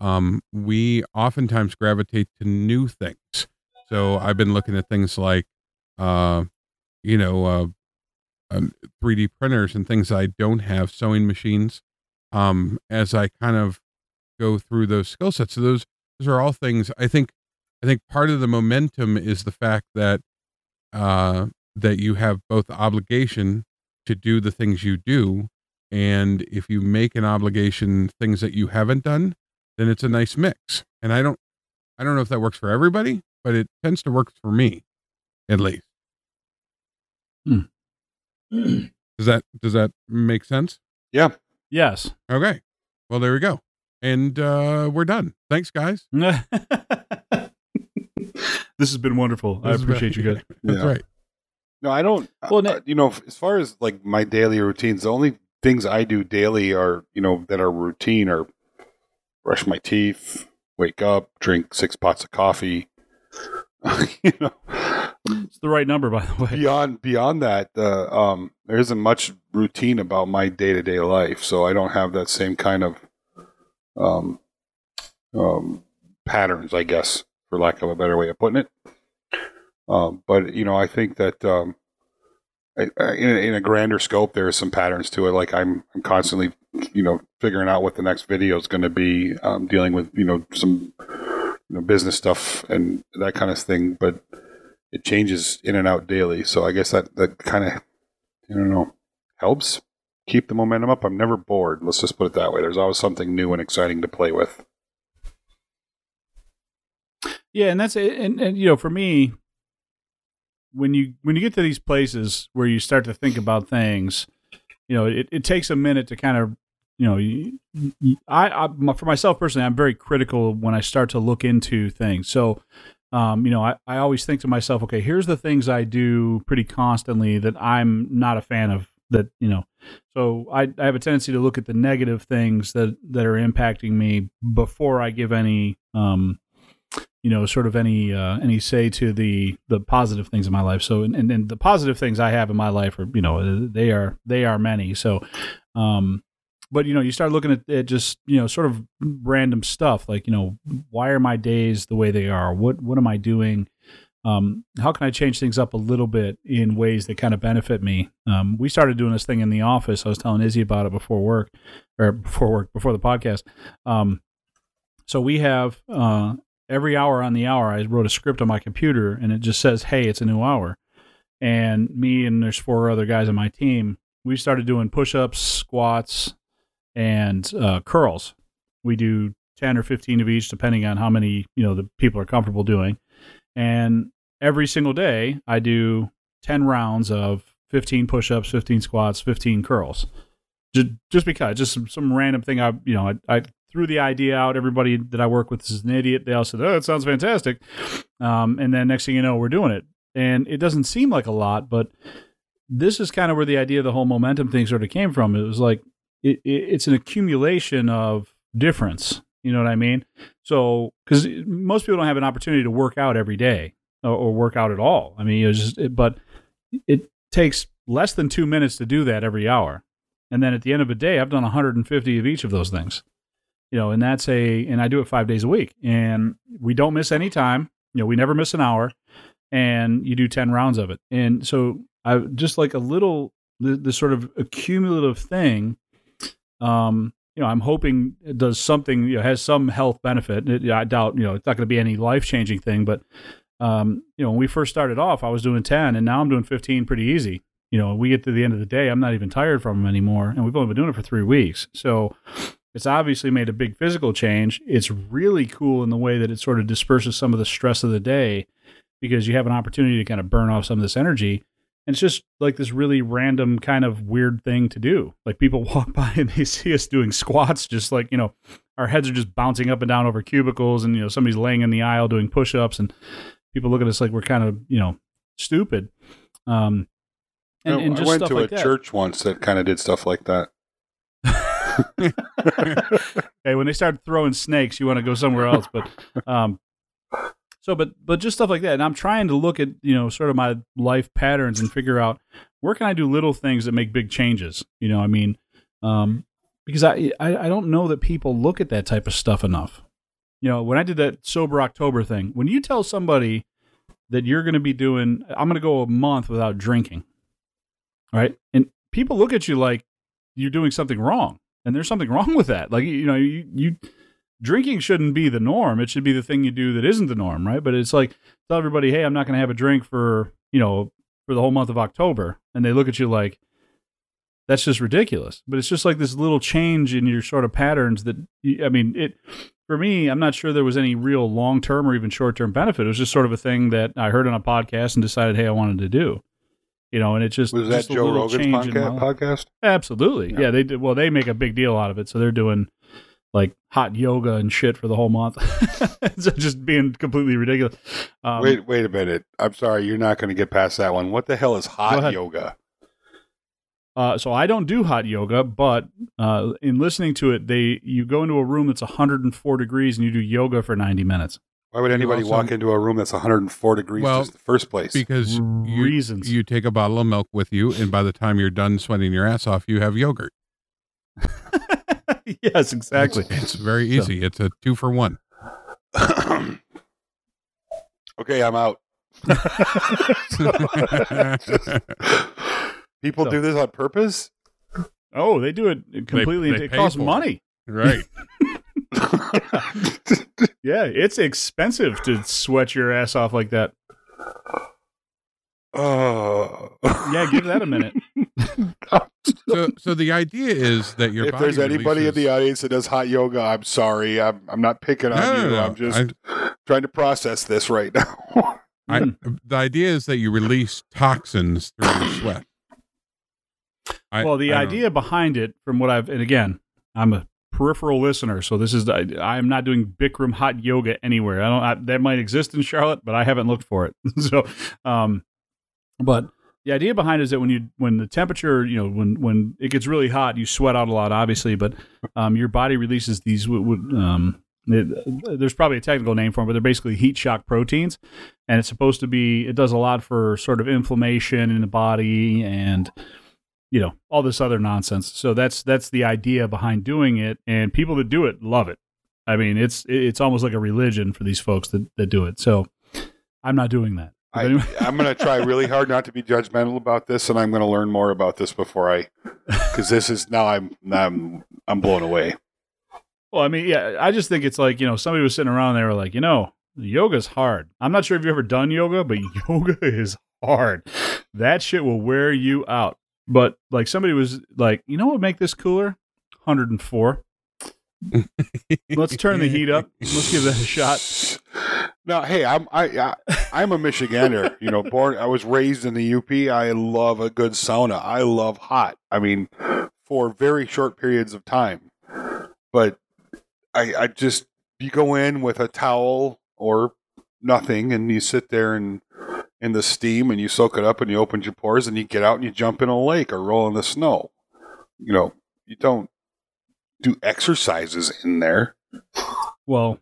Speaker 3: um we oftentimes gravitate to new things. So I've been looking at things like uh you know, uh, um, 3D printers and things I don't have, sewing machines, um, as I kind of go through those skill sets. So those those are all things I think. I think part of the momentum is the fact that uh, that you have both obligation to do the things you do, and if you make an obligation things that you haven't done, then it's a nice mix. And I don't, I don't know if that works for everybody, but it tends to work for me, at least. Does that does that make sense?
Speaker 2: Yeah.
Speaker 1: Yes.
Speaker 3: Okay. Well, there we go. And uh we're done. Thanks, guys.
Speaker 1: this has been wonderful. I
Speaker 3: This has
Speaker 1: appreciate
Speaker 3: been-
Speaker 1: you guys.
Speaker 3: That's
Speaker 2: Yeah.
Speaker 3: right.
Speaker 2: No, I don't.
Speaker 1: Well,
Speaker 2: uh,
Speaker 1: Nick-
Speaker 2: you know, as far as like my daily routines, the only things I do daily are, you know, that are routine are brush my teeth, wake up, drink six pots of coffee. you know,
Speaker 1: It's the right number, by the way.
Speaker 2: beyond beyond that, uh, um, there isn't much routine about my day to day life, so I don't have that same kind of um, um, patterns, I guess, for lack of a better way of putting it. Um, but you know, I think that um, I, I, in, a, in a grander scope, there are some patterns to it. Like I'm, I'm constantly, you know, figuring out what the next video is going to be, um, dealing with, you know, some, you know, business stuff and that kind of thing. But it changes in and out daily. So I guess that that kind of, I don't know, helps keep the momentum up. I'm never bored. Let's just put it that way. There's always something new and exciting to play with.
Speaker 1: Yeah, and that's. And, and you know, for me, when you when you get to these places where you start to think about things, you know, it, it takes a minute to kind of, you know, I, I my- for myself personally, I'm very critical when I start to look into things. So, um, you know, I, I always think to myself, okay, here's the things I do pretty constantly that I'm not a fan of. That you know, so I, I have a tendency to look at the negative things that that are impacting me before I give any um, you know sort of any uh, any say to the the positive things in my life. So and, and, the positive things i have in my life are you know they are they are many. So um but you know you start looking at, at just you know sort of random stuff like you know why are my days the way they are? What what am i doing um, how can I change things up a little bit in ways that kind of benefit me? Um, we started doing this thing in the office. I was telling Izzy about it before work, or before work, before the podcast. Um, so we have uh, every hour on the hour, I wrote a script on my computer, and it just says, "Hey, it's a new hour." And me and there's four other guys on my team. We started doing push-ups, squats, and uh, curls. We do ten or fifteen of each, depending on how many you know the people are comfortable doing. And every single day, I do ten rounds of fifteen push-ups, fifteen squats, fifteen curls. Just, just because, just some, some random thing. I you know I, I threw the idea out. Everybody that I work with is an idiot. They all said, "Oh, that sounds fantastic." Um, and then next thing you know, we're doing it, and it doesn't seem like a lot, but this is kind of where the idea of the whole momentum thing sort of came from. It was like it, it, it's an accumulation of difference. You know what I mean? So, because most people don't have an opportunity to work out every day or, or work out at all. I mean, it's just, it, but it takes less than two minutes to do that every hour. And then at the end of the day, I've done 150 of each of those things. You know, and that's a, and I do it five days a week. And we don't miss any time. You know, we never miss an hour. And you do 10 rounds of it. And so I just like a little, the, the sort of accumulative thing. Um, you know, I'm hoping it does something, you know, has some health benefit. It, I doubt, you know, it's not going to be any life changing thing, but um, you know, when we first started off, I was doing 10 and now I'm doing 15 pretty easy. You know, we get to the end of the day, I'm not even tired from them anymore. And we've only been doing it for three weeks. So it's obviously made a big physical change. It's really cool in the way that it sort of disperses some of the stress of the day because you have an opportunity to kind of burn off some of this energy. And it's just like this really random kind of weird thing to do. Like people walk by and they see us doing squats, just like, you know, our heads are just bouncing up and down over cubicles and, you know, somebody's laying in the aisle doing push ups and people look at us like we're kind of, you know, stupid. Um,
Speaker 2: and, and I went to like a that. church once that kind of did stuff like that.
Speaker 1: hey, when they start throwing snakes, you want to go somewhere else. But um, so, but but just stuff like that. And I'm trying to look at you know sort of my life patterns and figure out where can I do little things that make big changes. You know, I mean, um, because I, I I don't know that people look at that type of stuff enough. You know, when I did that sober October thing, when you tell somebody that you're going to be doing, I'm going to go a month without drinking, right? And people look at you like you're doing something wrong and there's something wrong with that. Like you know, you, you drinking shouldn't be the norm. It should be the thing you do that isn't the norm, right? But it's like tell everybody, hey, I'm not going to have a drink for you know for the whole month of October, and they look at you like that's just ridiculous. But it's just like this little change in your sort of patterns that I mean it. For me, I'm not sure there was any real long term or even short term benefit. It was just sort of a thing that I heard on a podcast and decided, hey, I wanted to do you know, and it just
Speaker 2: was that
Speaker 1: just
Speaker 2: Joe Rogan's podcast, podcast.
Speaker 1: Absolutely, yeah. yeah. They did well. They make a big deal out of it, so they're doing like hot yoga and shit for the whole month. so just being completely ridiculous.
Speaker 2: Um, wait, wait a minute. I'm sorry, you're not going to get past that one. What the hell is hot yoga?
Speaker 1: Uh, so I don't do hot yoga, but uh, in listening to it, they you go into a room that's 104 degrees and you do yoga for 90 minutes.
Speaker 2: Why would anybody also, walk into a room that's 104 degrees well, in the first place?
Speaker 3: Because you, Reasons. you take a bottle of milk with you, and by the time you're done sweating your ass off, you have yogurt.
Speaker 1: yes, exactly.
Speaker 3: It's, it's very easy. So. It's a two for one.
Speaker 2: okay, I'm out. People so. do this on purpose?
Speaker 1: Oh, they do it completely. They, they it costs money.
Speaker 3: Right.
Speaker 1: yeah, it's expensive to sweat your ass off like that.
Speaker 2: Oh,
Speaker 1: yeah, give that a minute.
Speaker 3: so, so the idea is that your
Speaker 2: if there's anybody
Speaker 3: releases...
Speaker 2: in the audience that does hot yoga, I'm sorry, I'm I'm not picking on no, you. No, no. I'm just I, trying to process this right now.
Speaker 3: I, hmm. the idea is that you release toxins through your sweat.
Speaker 1: I, well, the idea know. behind it, from what I've and again, I'm a peripheral listener. So this is I, am not doing Bikram hot yoga anywhere. I don't I, that might exist in Charlotte, but I haven't looked for it. so, um, but the idea behind it is that when you when the temperature you know when when it gets really hot, you sweat out a lot, obviously, but um, your body releases these. Um, it, there's probably a technical name for them, but they're basically heat shock proteins, and it's supposed to be. It does a lot for sort of inflammation in the body and you know all this other nonsense so that's that's the idea behind doing it and people that do it love it i mean it's it's almost like a religion for these folks that, that do it so i'm not doing that
Speaker 2: I, am going to try really hard not to be judgmental about this, and I'm going to learn more about this before I, because this is now I'm I'm I'm blown away.
Speaker 1: Well, I mean, yeah, I just think it's like you know somebody was sitting around and they were like, you know, yoga's hard. I'm not sure if you've ever done yoga, but yoga is hard. That shit will wear you out. But like somebody was like, you know what make this cooler? 104. Let's turn the heat up. Let's give that a shot.
Speaker 2: Now, hey, I'm I, I I'm a Michigander. you know, born I was raised in the UP. I love a good sauna. I love hot. I mean, for very short periods of time. But I I just you go in with a towel or nothing, and you sit there and in the steam and you soak it up and you open your pores and you get out and you jump in a lake or roll in the snow. You know, you don't do exercises in there.
Speaker 1: Well,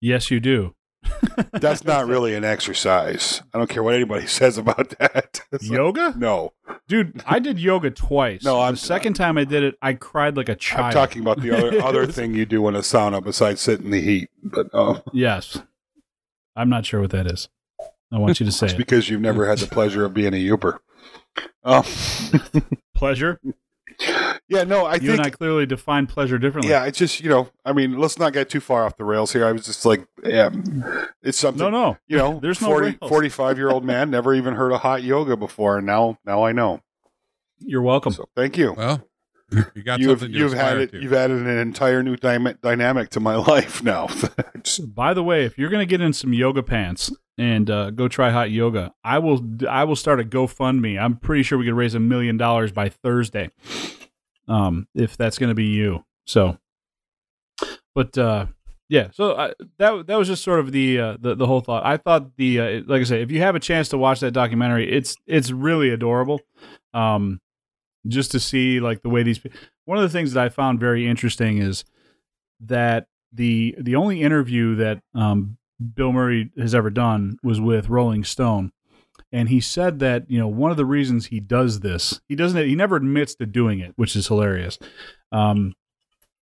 Speaker 1: yes, you do.
Speaker 2: That's not really an exercise. I don't care what anybody says about that.
Speaker 1: It's yoga?
Speaker 2: Like, no,
Speaker 1: dude. I did yoga twice. No, I'm, the second time I did it, I cried like a child.
Speaker 2: I'm talking about the other other thing you do in a sauna besides sit in the heat. But uh,
Speaker 1: yes, I'm not sure what that is. I want you to say
Speaker 2: it's it. because you've never had the pleasure of being a Yooper. Um,
Speaker 1: pleasure?
Speaker 2: Yeah, no, I
Speaker 1: you
Speaker 2: think
Speaker 1: and I clearly define pleasure differently.
Speaker 2: Yeah, it's just you know, I mean, let's not get too far off the rails here. I was just like, yeah, it's something.
Speaker 1: No, no.
Speaker 2: you know,
Speaker 1: There's no
Speaker 2: 40,
Speaker 1: rails.
Speaker 2: 45 year old man never even heard of hot yoga before, and now now I know.
Speaker 1: You're welcome.
Speaker 2: So thank you.
Speaker 3: Well, you got
Speaker 2: You've
Speaker 3: something to
Speaker 2: you've
Speaker 3: aspire
Speaker 2: added
Speaker 3: to.
Speaker 2: you've added an entire new dyma- dynamic to my life now.
Speaker 1: By the way, if you're going to get in some yoga pants and uh, go try hot yoga, I will. I will start a GoFundMe. I'm pretty sure we could raise a million dollars by Thursday, um, if that's going to be you. So, but uh, yeah, so I, that that was just sort of the uh, the the whole thought. I thought the uh, like I say, if you have a chance to watch that documentary, it's it's really adorable. Um, just to see like the way these. One of the things that I found very interesting is that the the only interview that um, Bill Murray has ever done was with Rolling Stone, and he said that you know one of the reasons he does this, he doesn't, he never admits to doing it, which is hilarious. Um,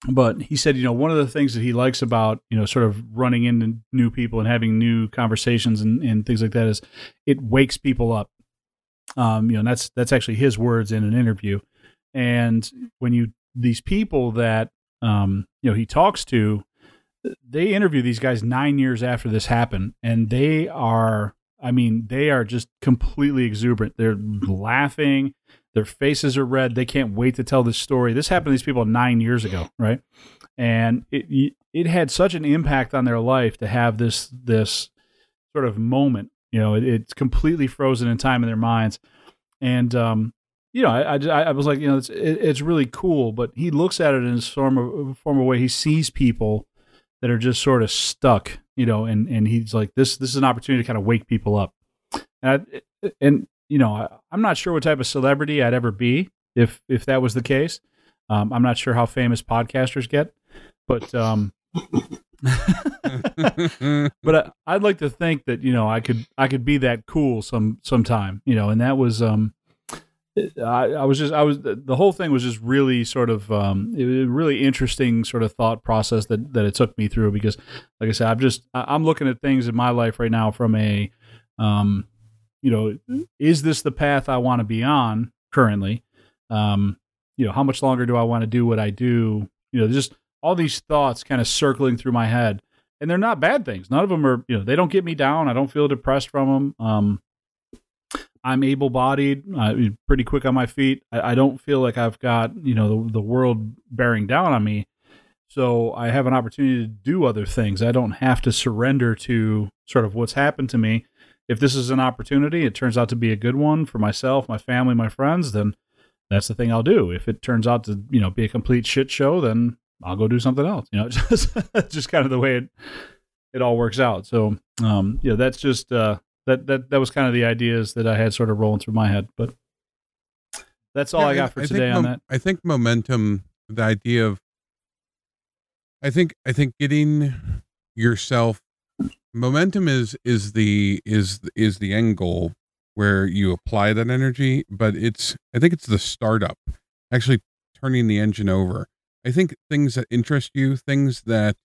Speaker 1: but he said, you know, one of the things that he likes about you know sort of running into new people and having new conversations and, and things like that is it wakes people up. Um, you know, that's that's actually his words in an interview. And when you these people that um, you know he talks to, they interview these guys nine years after this happened, and they are, I mean, they are just completely exuberant. They're laughing, their faces are red. They can't wait to tell this story. This happened to these people nine years ago, right? And it it had such an impact on their life to have this this sort of moment. You know, it, it's completely frozen in time in their minds, and um, you know, I, I, I was like, you know, it's it, it's really cool. But he looks at it in a form of way. He sees people that are just sort of stuck, you know, and and he's like, this this is an opportunity to kind of wake people up. And I, and you know, I, I'm not sure what type of celebrity I'd ever be if if that was the case. Um, I'm not sure how famous podcasters get, but um, but I, I'd like to think that you know I could I could be that cool some sometime, you know, and that was um, I, I was just I was the whole thing was just really sort of um, it was a really interesting sort of thought process that that it took me through because like I said I'm just I'm looking at things in my life right now from a um, you know is this the path I want to be on currently? Um, you know how much longer do I want to do what I do? You know just all these thoughts kind of circling through my head and they're not bad things none of them are you know they don't get me down I don't feel depressed from them um, I'm able bodied, uh, pretty quick on my feet. I, I don't feel like I've got, you know, the, the world bearing down on me. So I have an opportunity to do other things. I don't have to surrender to sort of what's happened to me. If this is an opportunity, it turns out to be a good one for myself, my family, my friends, then that's the thing I'll do. If it turns out to, you know, be a complete shit show, then I'll go do something else. You know, just just kind of the way it it all works out. So, um, yeah, that's just uh, that that that was kind of the ideas that I had sort of rolling through my head. But that's all
Speaker 3: Yeah,
Speaker 1: I got for
Speaker 3: think
Speaker 1: today on
Speaker 3: mom-
Speaker 1: that.
Speaker 3: I think momentum, the idea of, I think, I think getting yourself momentum is is the is is the end goal where you apply that energy, but it's I think it's the startup, actually turning the engine over. I think things that interest you, things that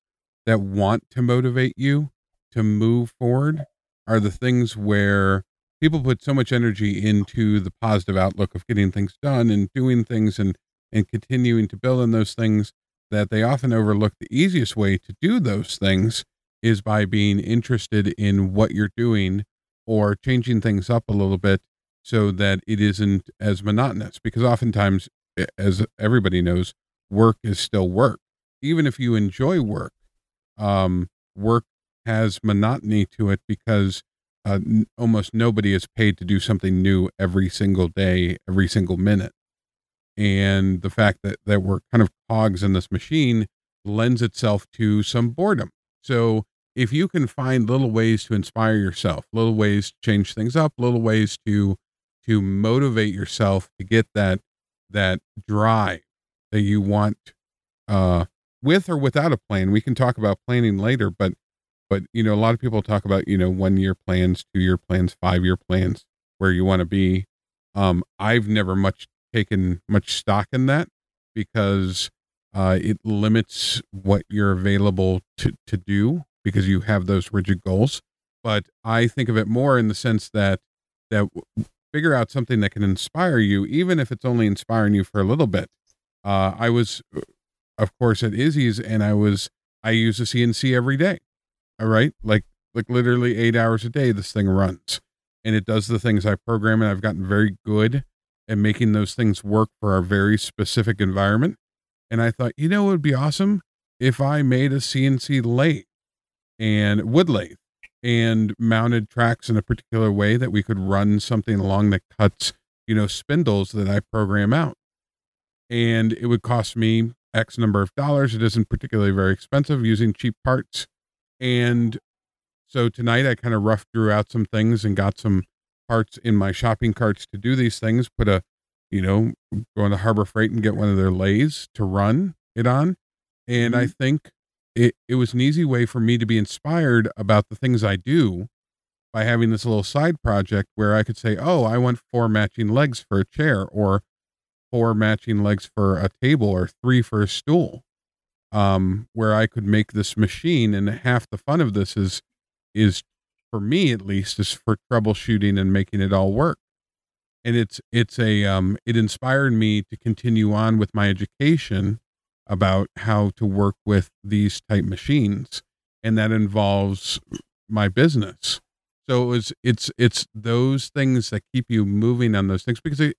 Speaker 3: that want to motivate you to move forward, are the things where people put so much energy into the positive outlook of getting things done and doing things and and continuing to build on those things that they often overlook. The easiest way to do those things is by being interested in what you're doing or changing things up a little bit so that it isn't as monotonous because oftentimes as everybody knows work is still work even if you enjoy work um, work has monotony to it because uh, n- almost nobody is paid to do something new every single day, every single minute. And the fact that, that we're kind of cogs in this machine lends itself to some boredom. So if you can find little ways to inspire yourself, little ways to change things up, little ways to to motivate yourself to get that that drive that you want uh with or without a plan. We can talk about planning later, but but you know a lot of people talk about you know one year plans two year plans five year plans where you want to be um i've never much taken much stock in that because uh it limits what you're available to to do because you have those rigid goals but i think of it more in the sense that that figure out something that can inspire you even if it's only inspiring you for a little bit Uh, I was, of course, at Izzy's, and I was I use a CNC every day. All right, like like literally eight hours a day, this thing runs, and it does the things I program, and I've gotten very good at making those things work for our very specific environment. And I thought, you know, it would be awesome if I made a CNC lathe and wood lathe and mounted tracks in a particular way that we could run something along that cuts, you know, spindles that I program out. And it would cost me X number of dollars. It isn't particularly very expensive using cheap parts. And so tonight I kind of rough drew out some things and got some parts in my shopping carts to do these things. Put a, you know, go into Harbor Freight and get one of their lathes to run it on. And I mm-hmm. think it, it was an easy way for me to be inspired about the things I do by having this little side project where I could say, oh, I want four matching legs for a chair or four matching legs for a table or three for a stool. Um, where I could make this machine and half the fun of this is is for me at least is for troubleshooting and making it all work and it's it's a um it inspired me to continue on with my education about how to work with these type machines and that involves my business so it was it's it's those things that keep you moving on those things because they,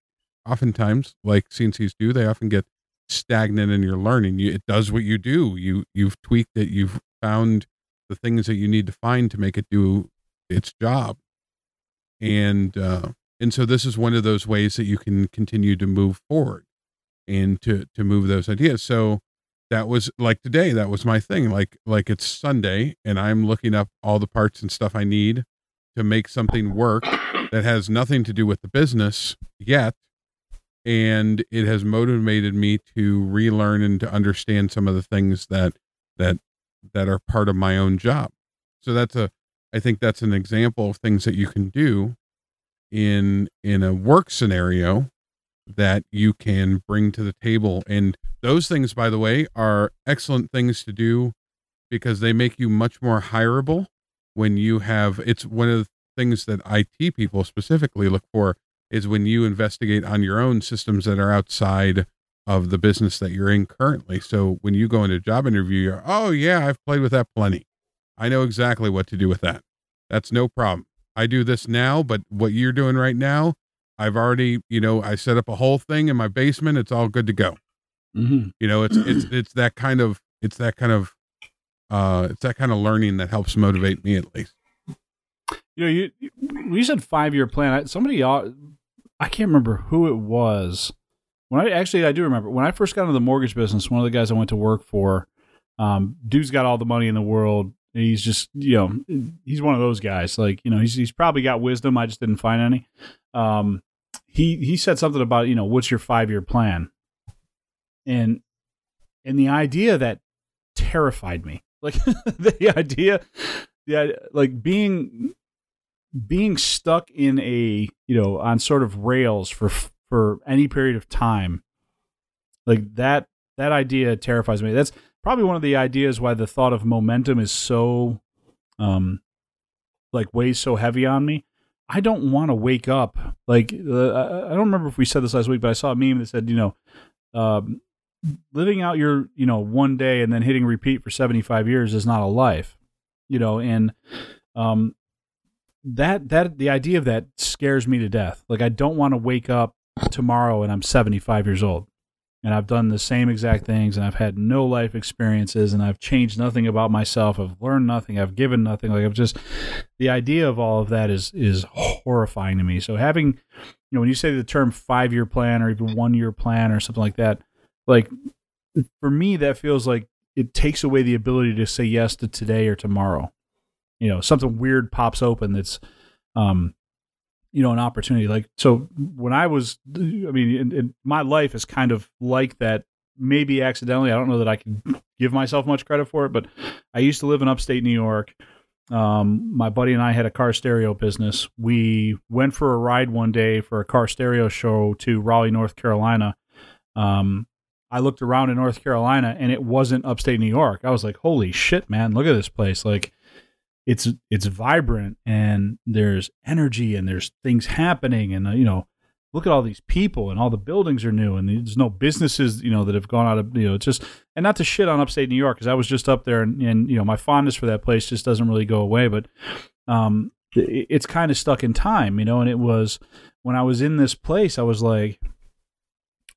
Speaker 3: oftentimes like cncs do they often get stagnant in your learning. You, it does what you do. You you've tweaked it. You've found the things that you need to find to make it do its job. And uh and so this is one of those ways that you can continue to move forward and to to move those ideas. So that was like today that was my thing. Like like it's sunday and i'm looking up all the parts and stuff i need to make something work that has nothing to do with the business yet and it has motivated me to relearn and to understand some of the things that that that are part of my own job. So that's a i think that's an example of things that you can do in in a work scenario that you can bring to the table. And those things by the way are excellent things to do because they make you much more hireable when you have it's one of the things that IT people specifically look for is when you investigate on your own systems that are outside of the business that you're in currently. So when you go into a job interview, you're, oh yeah, I've played with that plenty. I know exactly what to do with that. That's no problem. I do this now, but what you're doing right now, I've already, you know, I set up a whole thing in my basement. It's all good to go.
Speaker 1: Mm-hmm.
Speaker 3: You know, it's it's it's that kind of it's that kind of uh it's that kind of learning that helps motivate me at least.
Speaker 1: You know, you you said five year plan. Somebody, uh, I can't remember who it was. When I actually, I do remember when I first got into the mortgage business. One of the guys I went to work for, um, dude's got all the money in the world. He's just, you know, he's one of those guys. Like, you know, he's he's probably got wisdom. I just didn't find any. Um, he he said something about, you know, what's your five year plan, and and the idea that terrified me. Like the idea, yeah, like being being stuck in a you know on sort of rails for for any period of time like that that idea terrifies me. That's probably one of the ideas why the thought of momentum is so um like weighs so heavy on me. I don't want to wake up like uh, i don't remember if we said this last week but i saw a meme that said you know um living out your you know one day and then hitting repeat for 75 years is not a life you know and um that that the idea of that scares me to death. Like I don't want to wake up tomorrow and I'm 75 years old and I've done the same exact things and I've had no life experiences and I've changed nothing about myself. I've learned nothing. I've given nothing. Like I've just the idea of all of that is is horrifying to me. So having you know when you say the term 5-year plan or even 1-year plan or something like that, like for me that feels like it takes away the ability to say yes to today or tomorrow you know something weird pops open that's um you know an opportunity. Like so when i was i mean in, in my life is kind of like that. Maybe accidentally i don't know that i can give myself much credit for it but i used to live in upstate new york. Um, my buddy and i had a car stereo business. We went for a ride one day for a car stereo show to raleigh north carolina. Um, i looked around in north carolina and it wasn't upstate new york. I was like holy shit man look at this place. Like it's it's vibrant and there's energy and there's things happening and uh, you know look at all these people and all the buildings are new and there's no businesses you know that have gone out of you know just and not to shit on upstate new york because i was just up there and, and you know my fondness for that place just doesn't really go away but um it, it's kind of stuck in time you know and it was when i was in this place i was like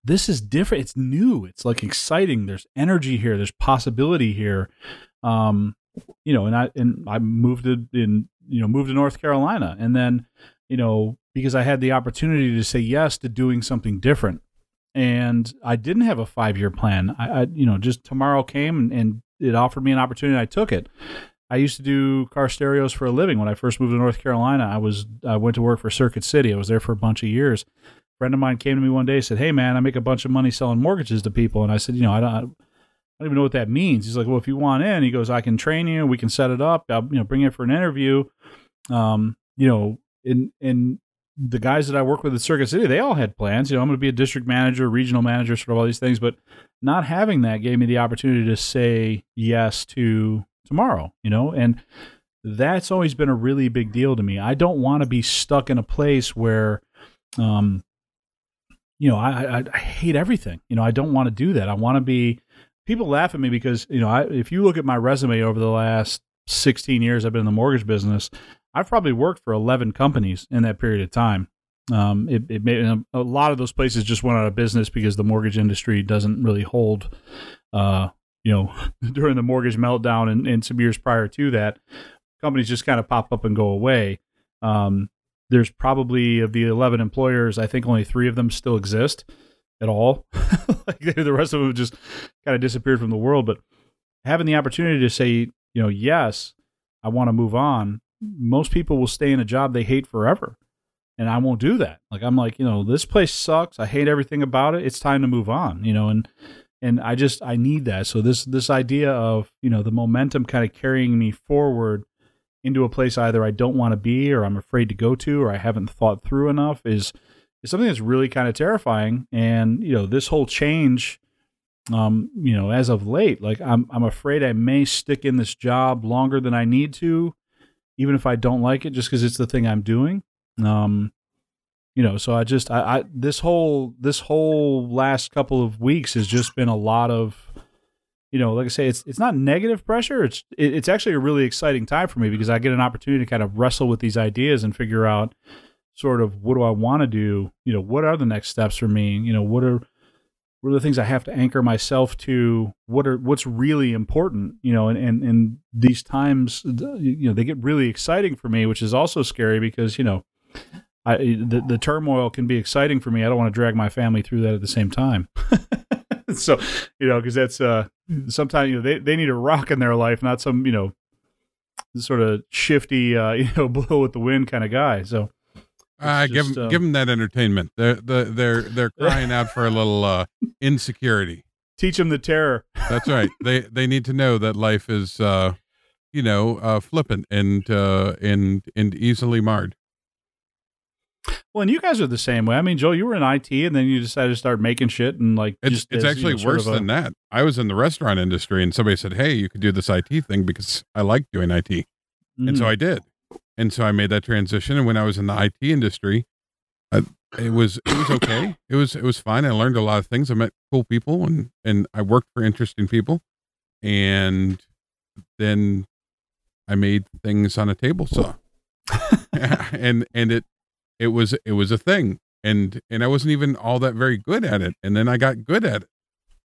Speaker 1: this is different it's new it's like exciting there's energy here there's possibility here um you know and i and i moved to, in you know moved to north carolina and then you know because I had the opportunity to say yes to doing something different. And I didn't have a five year plan. I, I, you know, just tomorrow came and, and it offered me an opportunity. I took it. I used to do car stereos for a living when I first moved to North Carolina. I was I went to work for Circuit City. I was there for a bunch of years. A friend of mine came to me one day and said, "Hey man, I make a bunch of money selling mortgages to people." And I said, "You know, I don't, I don't even know what that means." He's like, "Well, if you want in," he goes, "I can train you. We can set it up. I'll, you know, bring you for an interview." Um, you know, and and the guys that I work with at Circuit City, they all had plans. You know, I'm going to be a district manager, regional manager, sort of all these things. But not having that gave me the opportunity to say yes to tomorrow. You know, and that's always been a really big deal to me. I don't want to be stuck in a place where, um, you know, I, I, I hate everything. You know, I don't want to do that. I want to be. People laugh at me because you know, I, if you look at my resume over the last 16 years I've been in the mortgage business, I've probably worked for 11 companies in that period of time. Um, it, it made, a lot of those places just went out of business because the mortgage industry doesn't really hold. Uh, you know, during the mortgage meltdown and, and some years prior to that, companies just kind of pop up and go away. Um, there's probably of the 11 employers, I think only three of them still exist at all. like the rest of them just kind of disappeared from the world. But having the opportunity to say, you know, yes, I want to move on most people will stay in a job they hate forever. And I won't do that. Like I'm like, you know, this place sucks. I hate everything about it. It's time to move on, you know, and and I just I need that. So this this idea of, you know, the momentum kind of carrying me forward into a place either I don't want to be or I'm afraid to go to or I haven't thought through enough is is something that's really kind of terrifying. And, you know, this whole change um, you know, as of late, like I'm I'm afraid I may stick in this job longer than I need to even if I don't like it, just because it's the thing I'm doing. Um, you know, so I just I, I this whole this whole last couple of weeks has just been a lot of you know, like I say, it's it's not negative pressure. It's it, it's actually a really exciting time for me because I get an opportunity to kind of wrestle with these ideas and figure out sort of what do I want to do. You know, what are the next steps for me? You know, what are what are the things I have to anchor myself to? What are what's really important? You know, and and, and these times, you know, they get really exciting for me, which is also scary because you know, I the the turmoil can be exciting for me. I don't want to drag my family through that at the same time. so, you know, because that's uh sometimes you know they they need a rock in their life, not some you know sort of shifty uh, you know blow with the wind kind of guy. So
Speaker 3: uh, just, give them, um, give them that entertainment. They're they're they're crying out for a little uh, insecurity.
Speaker 1: Teach them the terror.
Speaker 3: That's right. They they need to know that life is, uh, you know, uh, flippant and uh, and and easily marred.
Speaker 1: Well, and you guys are the same way. I mean, Joe, you were in IT, and then you decided to start making shit, and like
Speaker 3: it's
Speaker 1: just
Speaker 3: it's
Speaker 1: as,
Speaker 3: actually
Speaker 1: you know,
Speaker 3: worse
Speaker 1: a,
Speaker 3: than that. I was in the restaurant industry, and somebody said, "Hey, you could do this IT thing because I like doing IT," mm-hmm. and so mm. I did and so I made that transition. And when I was in the IT industry, I, it was it was okay. It was it was fine. I learned a lot of things. I met cool people, and and I worked for interesting people. And then I made things on a table saw, and and it it was it was a thing. And and I wasn't even all that very good at it. And then I got good at it.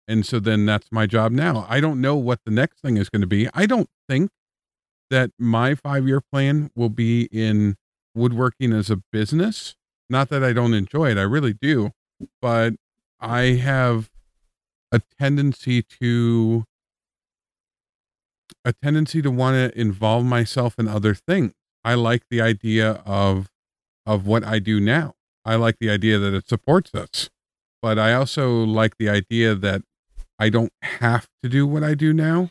Speaker 3: And so then that's my job now. I don't know what the next thing is going to be. I don't think that my five year plan will be in woodworking as a business. Not that I don't enjoy it, I really do, but I have a tendency to a tendency to want to involve myself in other things. I like the idea of of what I do now. I like the idea that it supports us. But I also like the idea that I don't have to do what I do now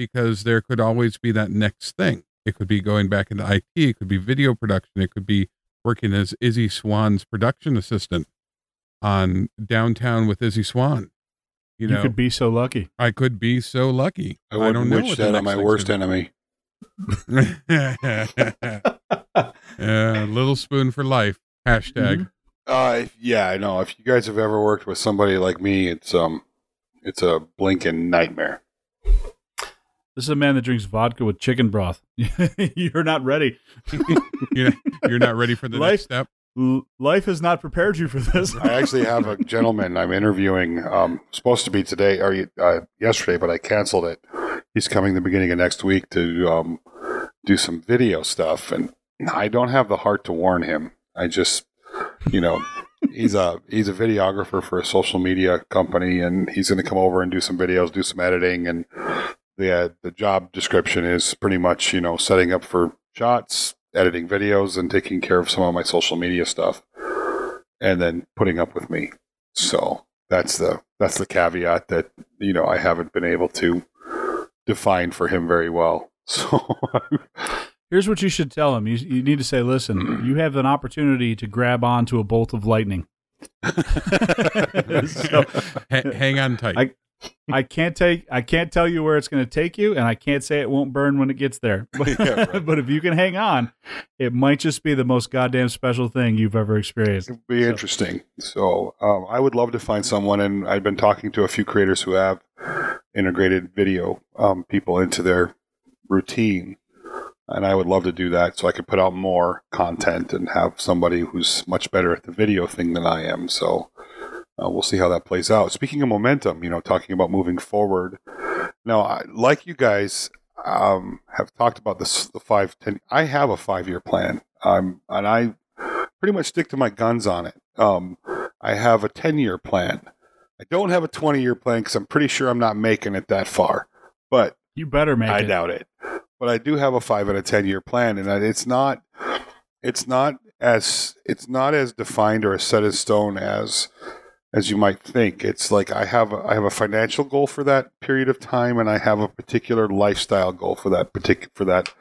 Speaker 3: because there could always be that next thing. It could be going back into IT, it could be video production, it could be working as Izzy Swan's production assistant on downtown with Izzy Swan.
Speaker 1: You, know, you could be so lucky.
Speaker 3: I could be so lucky.
Speaker 2: I, I don't know. Wish that on my worst enemy.
Speaker 3: yeah, little spoon for life. Hashtag.
Speaker 2: Uh, yeah, I know. If you guys have ever worked with somebody like me, it's um, it's a blinking nightmare.
Speaker 1: This is a man that drinks vodka with chicken broth. You're not ready.
Speaker 3: you're, you're not ready for the
Speaker 1: Life-
Speaker 3: next step.
Speaker 1: L- Life has not prepared you for this.
Speaker 2: I actually have a gentleman I'm interviewing. Um, supposed to be today or uh, yesterday, but I canceled it. He's coming the beginning of next week to um, do some video stuff, and I don't have the heart to warn him. I just, you know, he's a he's a videographer for a social media company, and he's going to come over and do some videos, do some editing, and the uh, the job description is pretty much you know setting up for shots, editing videos, and taking care of some of my social media stuff, and then putting up with me. So that's the that's the caveat that you know I haven't been able to define for him very well. So
Speaker 1: Here's what you should tell him. You, you need to say, listen, you have an opportunity to grab onto a bolt of lightning. So,
Speaker 3: Ha- hang on tight.
Speaker 1: I- I can't take I can't tell you where it's going to take you and I can't say it won't burn when it gets there. But,
Speaker 2: Yeah, right.
Speaker 1: but if you can hang on, it might just be the most goddamn special thing you've ever experienced.
Speaker 2: It'd be
Speaker 1: So-
Speaker 2: interesting. So um, I would love to find someone, and I've been talking to a few creators who have integrated video um, people into their routine, and I would love to do that so I could put out more content and have somebody who's much better at the video thing than I am. So uh, we'll see how that plays out. Speaking of momentum, you know, talking about moving forward. Now, I, like you guys um, have talked about this, the five ten. I have a five year plan, um, and I pretty much stick to my guns on it. Um, I have a 10 year plan. I don't have a 20 year plan because I'm pretty sure I'm not making it that far, but
Speaker 1: You better make it
Speaker 2: I
Speaker 1: it.
Speaker 2: doubt it. But I do have a five and a 10 year plan, and it's not, it's not as, it's not as defined or as set in stone as, as you might think. It's like I have, a, I have a financial goal for that period of time, and I have a particular lifestyle goal for that particular, for that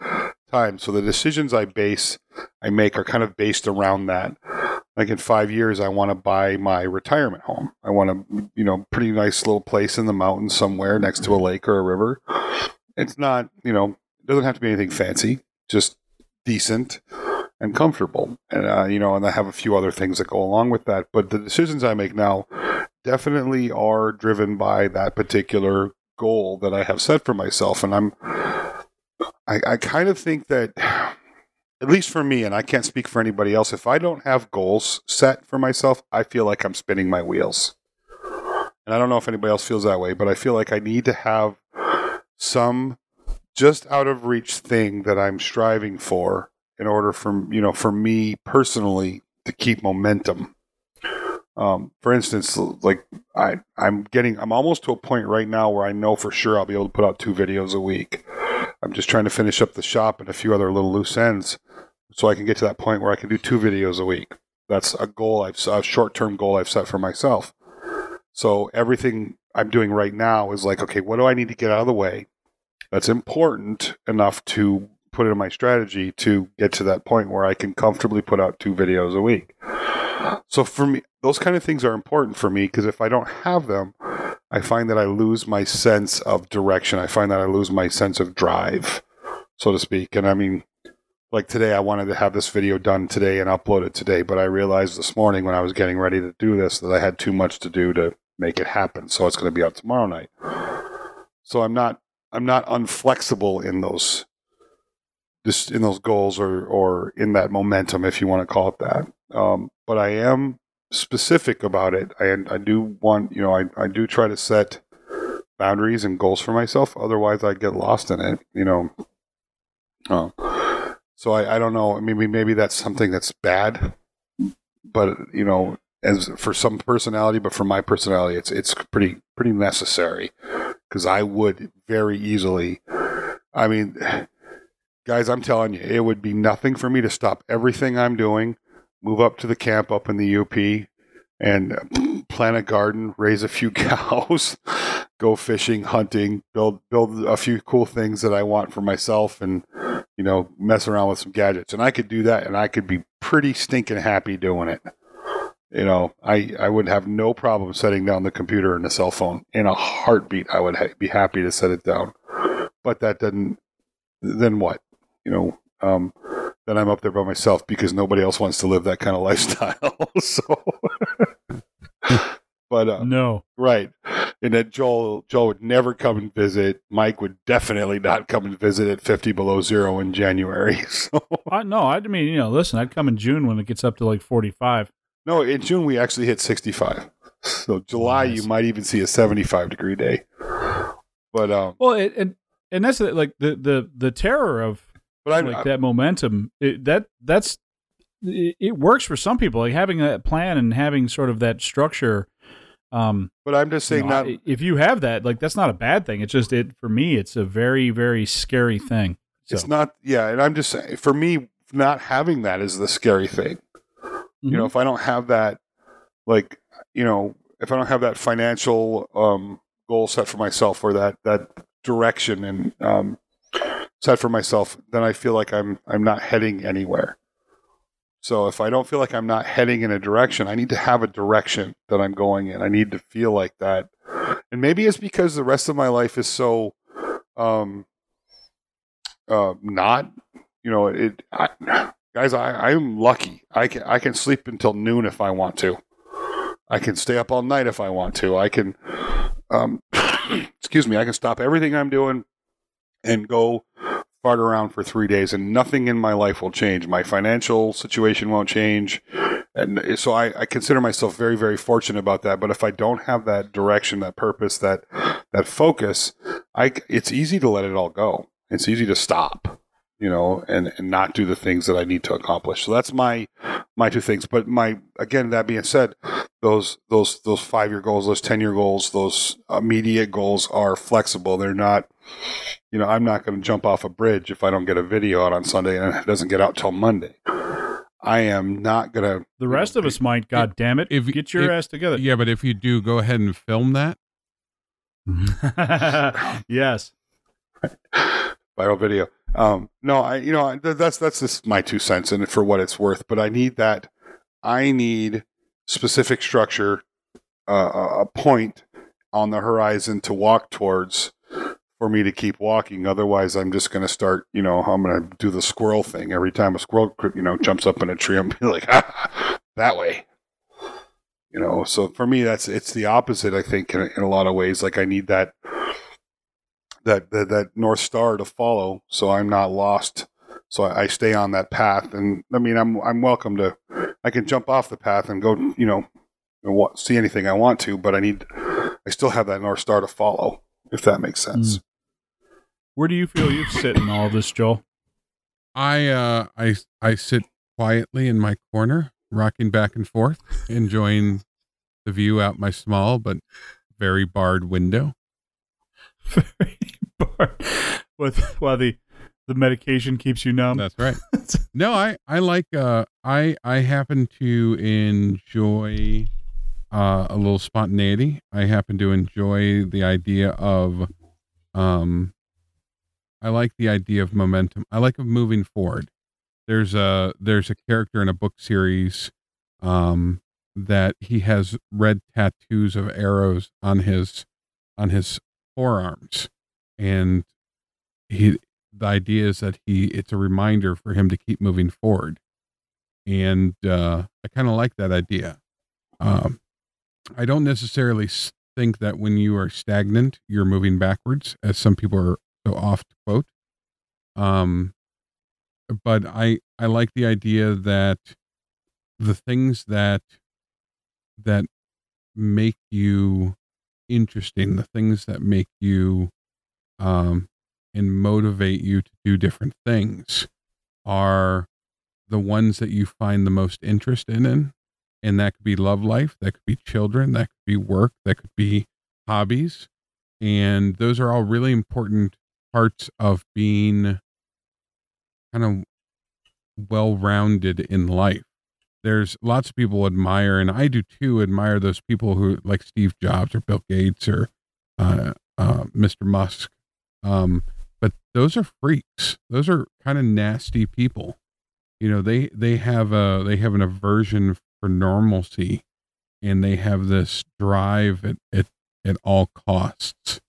Speaker 2: time. So the decisions I base, I make are kind of based around that like in five years, I want to buy my retirement home. I want a you know pretty nice little place in the mountains somewhere next to a lake or a river. It's not you know it doesn't have to be anything fancy, just decent and comfortable. And uh, you know, and I have a few other things that go along with that. But the decisions I make now definitely are driven by that particular goal that I have set for myself, and I'm. I, I kind of think that at least for me, and I can't speak for anybody else, if I don't have goals set for myself, I feel like I'm spinning my wheels. And I don't know if anybody else feels that way, but I feel like I need to have some just out of reach thing that I'm striving for in order for you know for me personally to keep momentum. Um, for instance, like I, I'm getting, I'm almost to a point right now where I know for sure I'll be able to put out two videos a week. I'm just trying to finish up the shop and a few other little loose ends so I can get to that point where I can do two videos a week. That's a goal I've a short term goal I've set for myself. So everything I'm doing right now is like, okay, what do I need to get out of the way that's important enough to put it in my strategy to get to that point where I can comfortably put out two videos a week. So for me, those kind of things are important for me because if I don't have them, I find that I lose my sense of direction. I find that I lose my sense of drive, so to speak. And I mean, like today, I wanted to have this video done today and upload it today, but I realized this morning when I was getting ready to do this that I had too much to do to make it happen. So it's going to be out tomorrow night. So I'm not I'm not unflexible in those just in those goals or or in that momentum, if you want to call it that. Um, but I am specific about it. and I do want you know I I do try to set boundaries and goals for myself. Otherwise, I get lost in it. You know. Uh, so I, I don't know. I mean maybe maybe that's something that's bad, but you know, as for some personality, but for my personality, it's it's pretty pretty necessary because I would very easily. I mean, guys, I'm telling you, it would be nothing for me to stop everything I'm doing, move up to the camp up in the UP, and plant a garden, raise a few cows, go fishing, hunting, build build a few cool things that I want for myself, and you know, mess around with some gadgets. And I could do that, and I could be pretty stinking happy doing it. You know, I I would have no problem setting down the computer and the cell phone in a heartbeat. I would ha- be happy to set it down, but that doesn't. Then what? You know, um, then I'm up there by myself because nobody else wants to live that kind of lifestyle. so, but uh,
Speaker 1: No.
Speaker 2: right, and that Joel Joel would never come and visit. Mike would definitely not come and visit at 50 below zero in January. So
Speaker 1: I, no, I mean, you know, listen, I'd come in June when it gets up to like 45.
Speaker 2: no, in June we actually hit 65. So July
Speaker 1: Nice.
Speaker 2: you might even see a 75 degree day. But um,
Speaker 1: Well, it, and and that's like the the the terror of
Speaker 2: but I,
Speaker 1: like that momentum. It, that that's it, it works for some people. Like having that plan and having sort of that structure. Um,
Speaker 2: but I'm just
Speaker 1: you
Speaker 2: saying
Speaker 1: know,
Speaker 2: not.
Speaker 1: I- if you have that, like that's not a bad thing. It's just it for me. It's a very very scary thing. So,
Speaker 2: It's not, yeah. And I'm just saying, for me, not having that is the scary thing. You know,
Speaker 1: Mhm.
Speaker 2: if I don't have that, like, you know, if I don't have that financial um, goal set for myself or that that direction and um, set for myself, then I feel like I'm I'm not heading anywhere. So if I don't feel like I'm not heading in a direction, I need to have a direction that I'm going in. I need to feel like that, and maybe it's because the rest of my life is so um, uh, not. You know, it. I, guys, I, I'm lucky. I can I can sleep until noon if I want to. I can stay up all night if I want to. I can, um, excuse me, I can stop everything I'm doing and go fart around for three days, and nothing in my life will change. My financial situation won't change, and so I, I consider myself very, very fortunate about that. But if I don't have that direction, that purpose, that that focus, I it's easy to let it all go. It's easy to stop you know, and, and not do the things that I need to accomplish. So that's my my two things. But my again, that being said, those those those five year goals, those ten year goals, those immediate goals are flexible. They're not, you know, I'm not going to jump off a bridge if I don't get a video out on Sunday and it doesn't get out till Monday. I am not going to.
Speaker 1: the rest of us might. God damn it!
Speaker 3: if-
Speaker 1: get your
Speaker 3: if-
Speaker 1: ass together.
Speaker 3: Yeah, but if you do, go ahead and film that.
Speaker 1: yes.
Speaker 2: viral video. Um, no, I you know that's that's just my two cents and for what it's worth. But I need that. I need specific structure, uh, a point on the horizon to walk towards for me to keep walking. Otherwise, I'm just going to start. You know, I'm going to do the squirrel thing every time a squirrel you know jumps up in a tree. I'm like ah, that way. You know, so for me, that's it's the opposite. I think in, in a lot of ways, like I need that that, that that north star to follow, so I'm not lost. So I, I stay on that path, and I mean, I'm I'm welcome to. I can jump off the path and go, you know, and wa- see anything I want to, but I need. I still have that north star to follow, if that makes sense.
Speaker 1: Where do you feel you sit in all this, Joel?
Speaker 3: I uh I I sit quietly in my corner, rocking back and forth, enjoying the view out my small but very barred window.
Speaker 1: Very bored. With while the the medication keeps you numb.
Speaker 3: That's right. No, I I like uh I I happen to enjoy uh a little spontaneity. I happen to enjoy the idea of um I like the idea of momentum. I like of moving forward. There's a there's a character in a book series um that he has red tattoos of arrows on his on his forearms and he the idea is that he it's a reminder for him to keep moving forward. And uh i kind of like that idea. Um i don't necessarily think that when you are stagnant you're moving backwards as some people are so oft quote. Um but i i like the idea that the things that that make you interesting the things that make you um and motivate you to do different things are the ones that you find the most interest in, in. And that could be love life that could be children that could be work that could be hobbies. And those are all really important parts of being kind of well-rounded in life. There's lots of people admire and i do too admire those people who like steve jobs or bill gates or uh, uh, mr musk. Um, but those are freaks. Those are kind of nasty people. You know they they have a they have an aversion for normalcy and they have this drive at at, at all costs.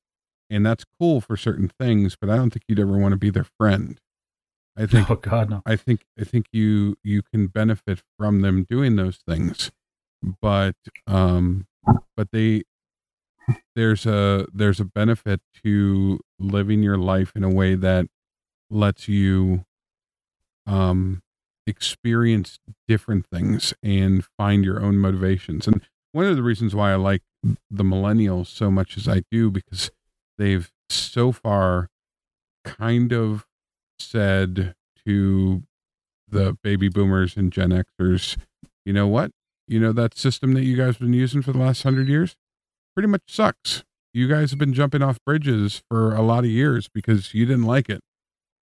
Speaker 3: And that's cool for certain things but i don't think you'd ever want to be their friend. I think
Speaker 1: Oh God, no.
Speaker 3: I think I think you you can benefit from them doing those things, but um, but they there's a there's a benefit to living your life in a way that lets you um experience different things and find your own motivations. And one of the reasons why i like the millennials so much as i do because they've so far kind of said to the baby boomers and gen xers you know what? You know that system that you guys have been using for the last hundred years pretty much sucks. You guys have been jumping off bridges for a lot of years because you didn't like it.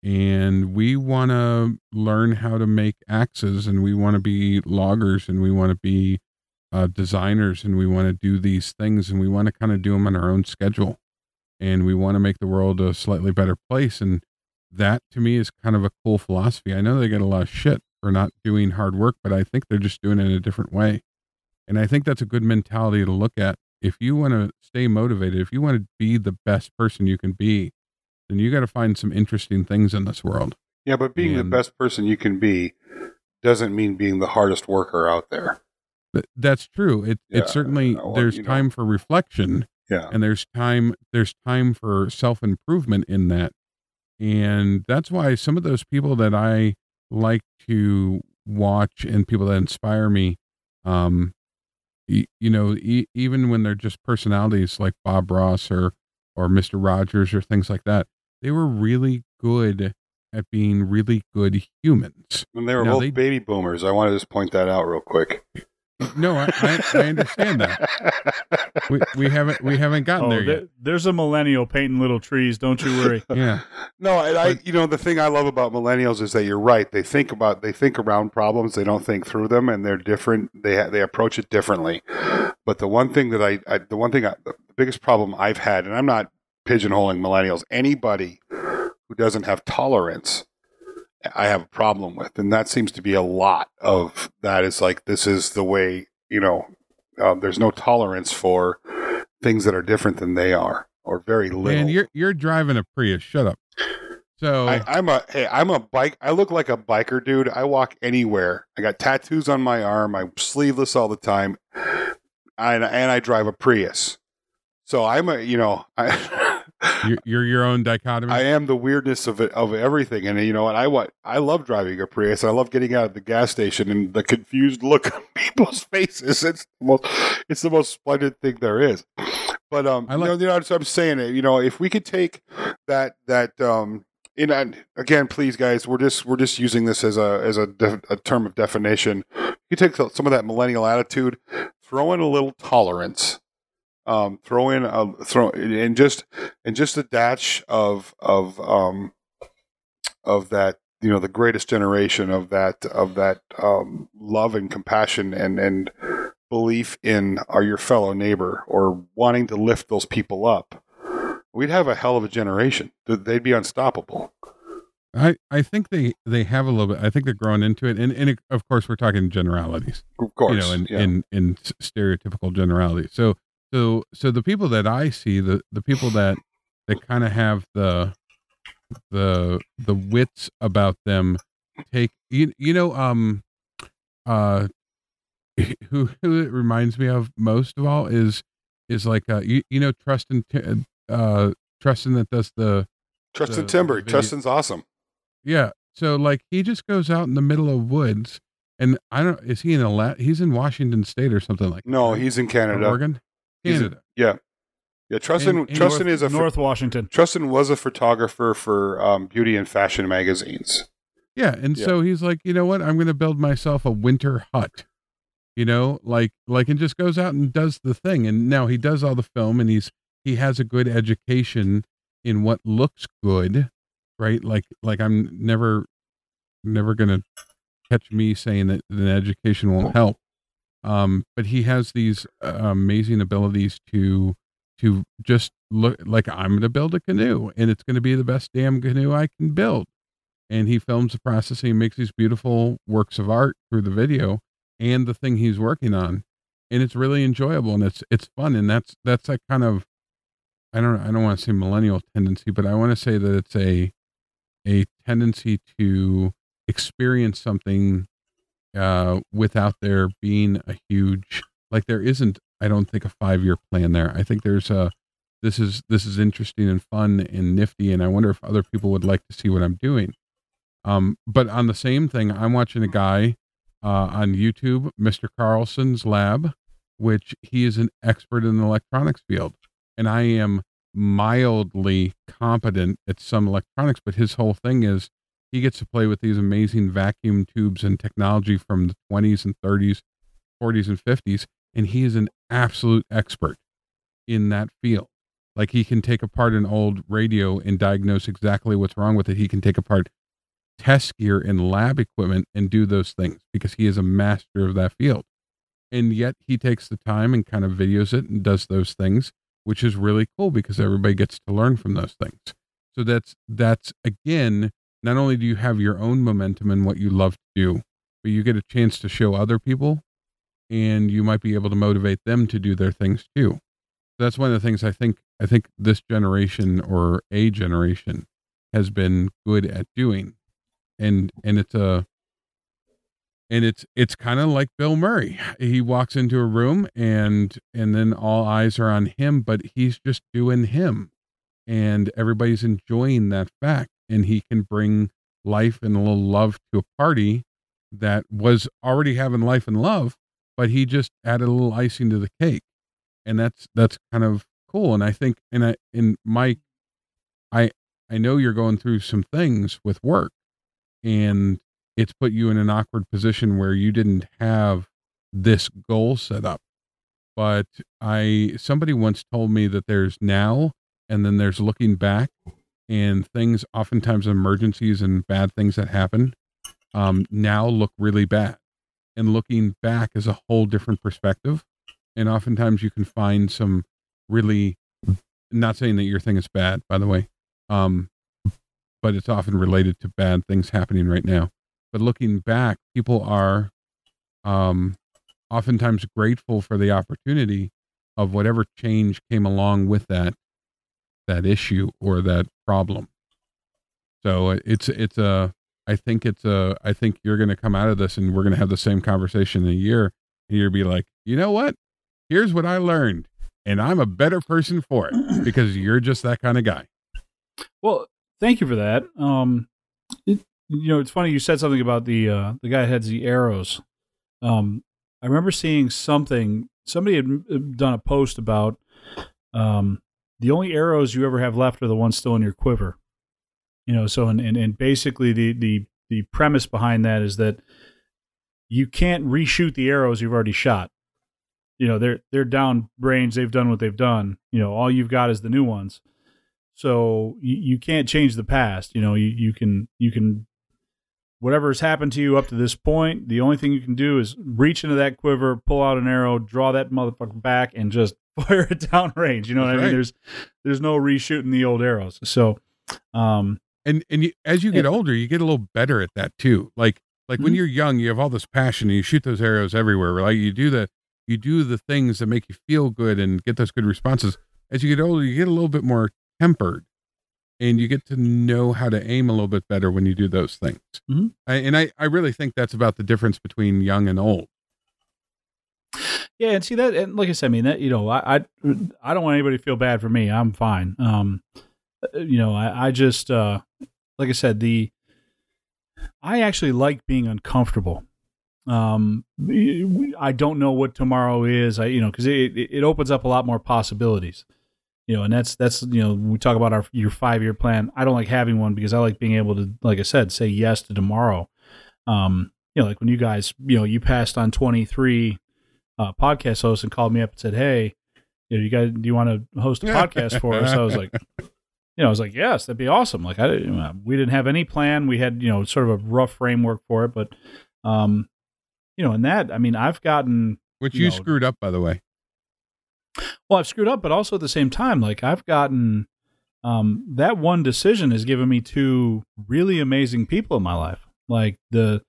Speaker 3: And we want to learn how to make axes and we want to be loggers and we want to be uh, designers and we want to do these things and we want to kind of do them on our own schedule. And we want to make the world a slightly better place. And that to me is kind of a cool philosophy. I know they get a lot of shit for not doing hard work, but I think they're just doing it in a different way. And I think that's a good mentality to look at if you want to stay motivated, if you want to be the best person you can be, then you got to find some interesting things in this world.
Speaker 2: Yeah, but being
Speaker 3: And-
Speaker 2: the best person you can be doesn't mean being the hardest worker out there.
Speaker 3: That's true. It
Speaker 2: Yeah,
Speaker 3: it certainly
Speaker 2: well,
Speaker 3: there's
Speaker 2: you know.
Speaker 3: time for reflection
Speaker 2: Yeah.
Speaker 3: and there's time there's time for self improvement in that. And that's why some of those people that I like to watch and people that inspire me um y- you know e- even when they're just personalities like Bob Ross or or Mr. Rogers or things like that they were really good at being really good humans
Speaker 2: And they were
Speaker 3: No,
Speaker 2: both
Speaker 3: they-
Speaker 2: baby boomers. I want to just point that out real quick.
Speaker 3: No I, I, I understand that we, we haven't we haven't gotten
Speaker 1: Oh,
Speaker 3: there yet
Speaker 1: there- there's a millennial painting little trees. Don't you worry.
Speaker 3: yeah
Speaker 2: No, and I,
Speaker 3: But-
Speaker 2: you know, the thing I love about millennials is that you're right. They think about, they think around problems. They don't think through them, and they're different. They they approach it differently. But the one thing that I, I the one thing, I, the biggest problem I've had, and I'm not pigeonholing millennials. Anybody who doesn't have tolerance, I have a problem with, and that seems to be a lot of that. Is like this is the way you know. Uh, there's no tolerance for things that are different than they are, or very little.
Speaker 3: Man, you're you're driving a Prius. Shut up. So
Speaker 2: I, I'm a hey, I'm a bike. I look like a biker, dude. I walk anywhere. I got tattoos on my arm. I'm sleeveless all the time, and and I drive a Prius. So I'm a you know I
Speaker 3: you're, you're your own dichotomy.
Speaker 2: I am the weirdness of it of everything, and you know what I what I love driving a Prius. I love getting out of the gas station and the confused look on people's faces. It's the most it's the most splendid thing there is. But um,
Speaker 3: I
Speaker 2: you know, you know, I'm saying it. You know, if we could take that that um, in and again, please, guys, we're just we're just using this as a as a, def, a term of definition. You take some of that millennial attitude, throw in a little tolerance, um, throw in a throw and just and just a dash of of um of that you know the greatest generation of that of that um, love and compassion and and belief in our your fellow neighbor or wanting to lift those people up we'd have a hell of a generation they'd be unstoppable
Speaker 3: I, I think they, they have a little bit. I think they're growing into it, and, and it, of course we're talking generalities,
Speaker 2: of course
Speaker 3: you know, in,
Speaker 2: yeah.
Speaker 3: in in stereotypical generalities. So so so the people that I see, the the people that that kind of have the the the wits about them, take you you know um uh who who it reminds me of most of all is is like uh you, you know Trustin T- uh Trustin that does the
Speaker 2: Tristan
Speaker 3: the
Speaker 2: Timber Tristan's awesome
Speaker 3: Yeah. So like he just goes out in the middle of woods and I don't is he in a he's in Washington state or something like
Speaker 2: no
Speaker 3: that, right?
Speaker 2: he's in
Speaker 3: Or
Speaker 2: Canada
Speaker 3: Oregon?
Speaker 2: He's in-
Speaker 3: Canada.
Speaker 2: yeah yeah Tristan
Speaker 3: And- and
Speaker 2: Tristan
Speaker 1: North,
Speaker 2: is a ph-
Speaker 1: North Washington.
Speaker 2: Tristan was a photographer for um, beauty and fashion magazines
Speaker 3: yeah. And
Speaker 2: Yeah.
Speaker 3: so he's like, you know what? I'm gonna build myself a winter hut. You know, like like and just goes out and does the thing. And now he does all the film and he's he has a good education in what looks good, right? Like like I'm never never gonna catch me saying that an education won't help. Um, but he has these uh, amazing abilities to to just look like I'm going to build a canoe and it's going to be the best damn canoe I can build. And he films the process. And he makes these beautiful works of art through the video and the thing he's working on, and it's really enjoyable and it's it's fun. And that's that's a kind of I don't I don't want to say millennial tendency, but I want to say that it's a a tendency to experience something uh, without there being a huge like there isn't i don't think a five year plan there. I think there's a this is this is interesting and fun and nifty and i wonder if other people would like to see what i'm doing. Um but on the same thing i'm watching a guy uh, on youtube mr carlson's lab which he is an expert in the electronics field and i am mildly competent at some electronics but his whole thing is he gets to play with these amazing vacuum tubes and technology from the 20s and 30s 40s and 50s and he is an absolute expert in that field. Like he can take apart an old radio and diagnose exactly what's wrong with it. He can take apart test gear and lab equipment and do those things because he is a master of that field. And yet he takes the time and kind of videos it and does those things which is really cool because everybody gets to learn from those things. So that's that's again not only do you have your own momentum and what you love to do, but you get a chance to show other people and you might be able to motivate them to do their things too. So that's one of the things I think I think this generation or a generation has been good at doing. And and it's a and it's it's kind of like Bill Murray. He walks into a room and and then all eyes are on him, but he's just doing him. And everybody's enjoying that fact and he can bring life and a little love to a party that was already having life and love, but he just added a little icing to the cake. And that's that's kind of cool. And I think and I in Mike, I I know you're going through some things with work and it's put you in an awkward position where you didn't have this goal set up. But I somebody once told me that there's now and then there's looking back and things oftentimes emergencies and bad things that happen um, now look really bad. And looking back is a whole different perspective and oftentimes you can find some really not saying that your thing is bad by the way um, but it's often related to bad things happening right now. But looking back people are um, oftentimes grateful for the opportunity of whatever change came along with that that issue or that problem. So it's it's a I think it's a I think you're going to come out of this and we're going to have the same conversation in a year and you'll be like, "You know what? Here's what I learned and I'm a better person for it because you're just that kind of guy."
Speaker 1: Well, thank you for that. Um it, you know, it's funny you said something about the uh the guy heads the arrows. Um I remember seeing something somebody had uh, done a post about um the only arrows you ever have left are the ones still in your quiver. You know, so and and, and basically the the the premise behind that is that you can't reshoot the arrows you've already shot. You know, they're they're down range, they've done what they've done. You know, all you've got is the new ones. So you, you can't change the past. You know, you, you can you can whatever has happened to you up to this point, the only thing you can do is reach into that quiver, pull out an arrow, draw that motherfucker back, and just fire it down range. You know That's what I mean? There's there's no reshooting the old arrows. So, um,
Speaker 3: and and you, as you get older, you get a little better at that too. Like like mm-hmm. when you're young, you have all this passion and you shoot those arrows everywhere. Like you do the you do the things that make you feel good and get those good responses. As you get older, you get a little bit more tempered and you get to know how to aim a little bit better when you do those things. Mm-hmm. I, and I, I really think that's about the difference between young and old.
Speaker 1: Yeah, and see that, and like I said, I mean that you know, I I, I don't want anybody to feel bad for me. I'm fine. Um, you know, I, I just uh, like I said, the I actually like being uncomfortable. Um, I don't know what tomorrow is. I you know because it it opens up a lot more possibilities. You know, and that's that's you know we talk about our your five year plan. I don't like having one because I like being able to, like I said, say yes to tomorrow. Um, you know, like when you guys, you know, you passed on twenty three uh, podcast host and called me up and said, "Hey, you know, you guys, do you want to host a podcast for us?" I was like, you know, I was like, "Yes, that'd be awesome." Like, I know, we didn't have any plan. We had, you know, sort of a rough framework for it, but, um, you know, and that, I mean, I've gotten
Speaker 3: which you, you know, screwed up, by the way.
Speaker 1: Well, I've screwed up, but also at the same time, like I've gotten um, that one decision has given me two really amazing people in my life. Like the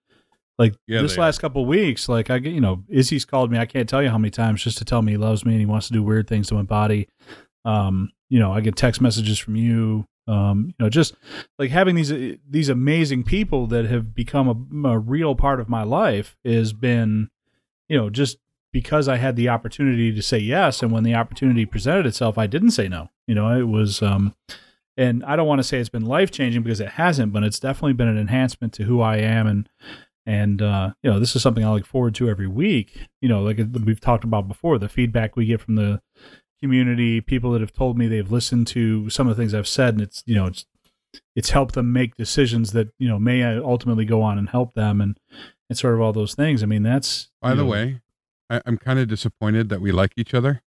Speaker 1: like yeah, this last are. couple weeks, like I get, you know, Izzy's called me. I can't tell you how many times just to tell me he loves me and he wants to do weird things to my body. Um, you know, I get text messages from you. Um, you know, just like having these these amazing people that have become a, a real part of my life has been, you know, just because I had the opportunity to say yes, and when the opportunity presented itself, I didn't say no. You know, it was, um, and I don't want to say it's been life changing because it hasn't, but it's definitely been an enhancement to who I am, and and uh, you know, this is something I look forward to every week. You know, like we've talked about before, the feedback we get from the community, people that have told me they've listened to some of the things I've said, and it's you know, it's it's helped them make decisions that you know may ultimately go on and help them, and and sort of all those things. I mean, that's
Speaker 3: By the
Speaker 1: know,
Speaker 3: way, I, I'm kind of disappointed that we like each other.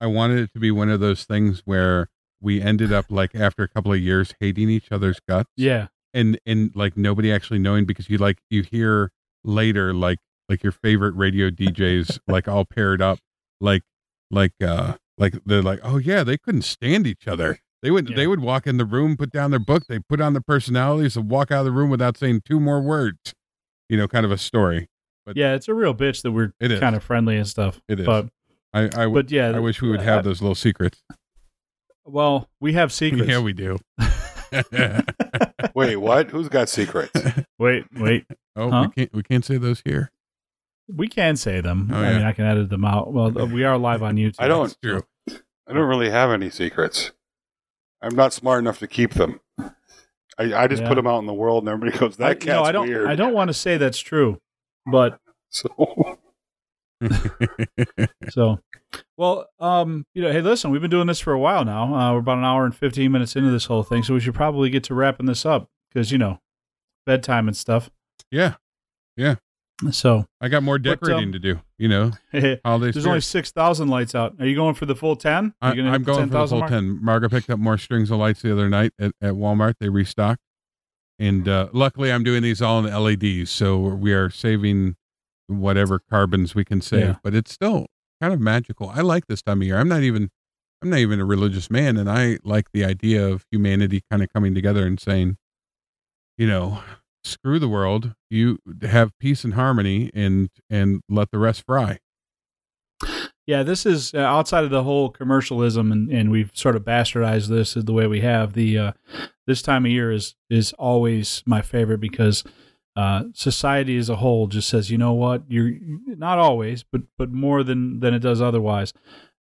Speaker 3: I wanted it to be one of those things where we ended up like after a couple of years hating each other's guts.
Speaker 1: yeah,
Speaker 3: And and like nobody actually knowing because you like you hear later like like your favorite radio DJs like all paired up like like uh like they're like oh yeah they couldn't stand each other they would
Speaker 1: Yeah.
Speaker 3: they would walk in the room put down their book they put on their personalities and walk out of the room without saying two more words you know kind of a story but
Speaker 1: yeah, it's a real bitch that we're
Speaker 3: It is.
Speaker 1: kind of friendly and stuff.
Speaker 3: it is
Speaker 1: But
Speaker 3: I I, w-
Speaker 1: but yeah,
Speaker 3: I wish we would
Speaker 1: I-
Speaker 3: have those little secrets
Speaker 1: Well, we have secrets.
Speaker 3: yeah we do
Speaker 2: Wait, what? Who's got secrets?
Speaker 1: wait, wait.
Speaker 3: oh
Speaker 1: Huh?
Speaker 3: we can't we can't say those here
Speaker 1: We can say them.
Speaker 3: Oh,
Speaker 1: I mean. I can edit them out. Well, we are live on YouTube.
Speaker 2: I don't.
Speaker 3: True
Speaker 2: I don't really have any secrets. I'm not smart enough to keep them. I, I just
Speaker 1: Yeah.
Speaker 2: put them out in the world, and everybody goes, "That
Speaker 1: I,
Speaker 2: cat's
Speaker 1: no, I don't.
Speaker 2: weird."
Speaker 1: I don't want to say that's true, but
Speaker 2: So
Speaker 1: so well, um, you know, hey, listen, we've been doing this for a while now. Uh, we're about an hour and fifteen minutes into this whole thing, so we should probably get to wrapping this up because you know, bedtime and stuff.
Speaker 3: yeah Yeah.
Speaker 1: So
Speaker 3: I got more
Speaker 1: But,
Speaker 3: decorating
Speaker 1: um,
Speaker 3: to do you know
Speaker 1: there's
Speaker 3: holiday
Speaker 1: only six thousand lights out. Are you going for the full ten?
Speaker 3: I, I'm going for the full
Speaker 1: mark?
Speaker 3: 10. Margaret picked up more strings of lights the other night at, at Walmart. They restocked. And uh, luckily, I'm doing these all in LEDs. So we are saving whatever carbons we can save.
Speaker 1: Yeah.
Speaker 3: But it's still kind of magical. I like this time of year. I'm not even. I'm not even a religious man, and I like the idea of humanity kind of coming together and saying, you know, screw the world. You have peace and harmony, and and let the rest fry.
Speaker 1: Yeah, this is uh, outside of the whole commercialism, and, and we've sort of bastardized this the way we have. The uh, this time of year is is always my favorite because uh, society as a whole just says, you know what, you're not always, but but more than than it does otherwise.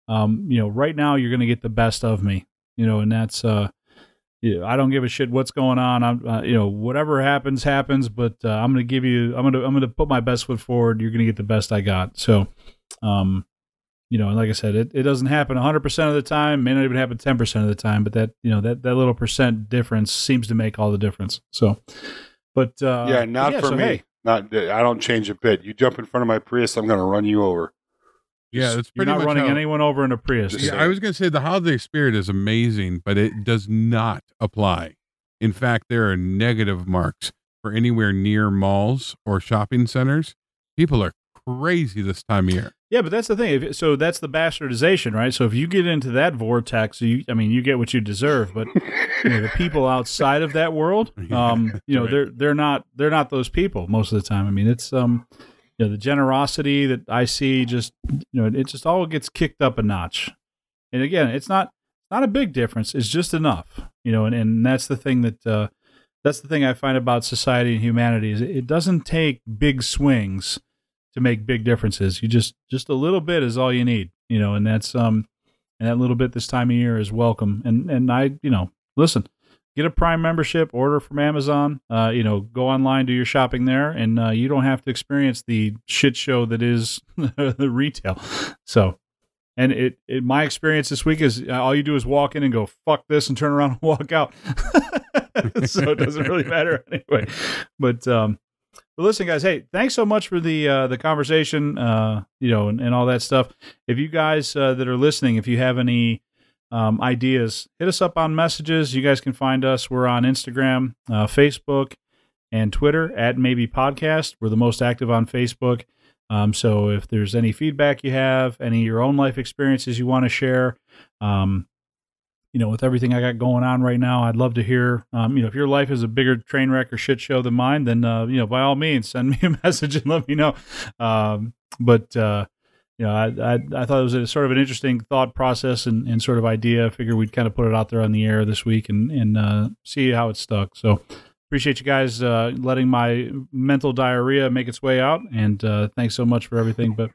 Speaker 1: Um, you know, right now you're going to get the best of me. You know, and that's uh, you know, I don't give a shit what's going on. I'm, uh, you know, whatever happens, happens. But uh, I'm going to give you. I'm going to. I'm going to put my best foot forward. You're going to get the best I got. So, um, you know, and like I said, it, it doesn't happen 100% of the time, may not even happen 10% of the time, but that, you know, that, that little percent difference seems to make all the difference. So, but, uh,
Speaker 2: yeah, not
Speaker 1: yeah,
Speaker 2: for
Speaker 1: so,
Speaker 2: me.
Speaker 1: hey,
Speaker 2: Not. I don't change a bit. You jump in front of my Prius, I'm going to run you over.
Speaker 3: Yeah, that's
Speaker 1: you're not running
Speaker 3: how-
Speaker 1: anyone over in a Prius.
Speaker 3: Yeah. I was going to say the holiday spirit is amazing, but it does not apply. In fact, there are negative marks for anywhere near malls or shopping centers. People are crazy this time of year.
Speaker 1: Yeah, but that's the thing. If, so that's the bastardization, right? So if you get into that vortex, you, I mean, you get what you deserve. But you know, the people outside of that world, um, you know,
Speaker 3: Right.
Speaker 1: they're they're not they're not those people most of the time. I mean, it's um, you know, the generosity that I see, just you know, it just all gets kicked up a notch. And again, it's not not a big difference. It's just enough, you know, and, and that's the thing that uh, that's the thing I find about society and humanity is it doesn't take big swings to make big differences. You just just a little bit is all you need, you know, and that's um and that little bit this time of year is welcome. And and I, you know, listen, get a Prime membership, order from Amazon, uh, you know, go online, do your shopping there, and uh, you don't have to experience the shit show that is the retail. So. And it, it, my experience this week is uh, all you do is walk in and go fuck this and turn around and walk out. so it doesn't really matter anyway. But um, but listen, guys. Hey, thanks so much for the uh, the conversation. Uh, you know, and, and all that stuff. If you guys uh, that are listening, if you have any um, ideas, hit us up on messages. You guys can find us. We're on Instagram, uh, Facebook, and Twitter at Maybe Podcast. We're the most active on Facebook. Um, so if there's any feedback you have, any of your own life experiences you want to share, um, you know, with everything I got going on right now, I'd love to hear. Um, you know, if your life is a bigger train wreck or shit show than mine, then uh, you know, by all means, send me a message and let me know. Um, but uh, you know, I, I, I thought it was a sort of an interesting thought process and, and sort of idea. I figured we'd kind of put it out there on the air this week and, and uh, see how it stuck. So appreciate you guys uh, letting my mental diarrhea make its way out. And uh, thanks so much for everything. But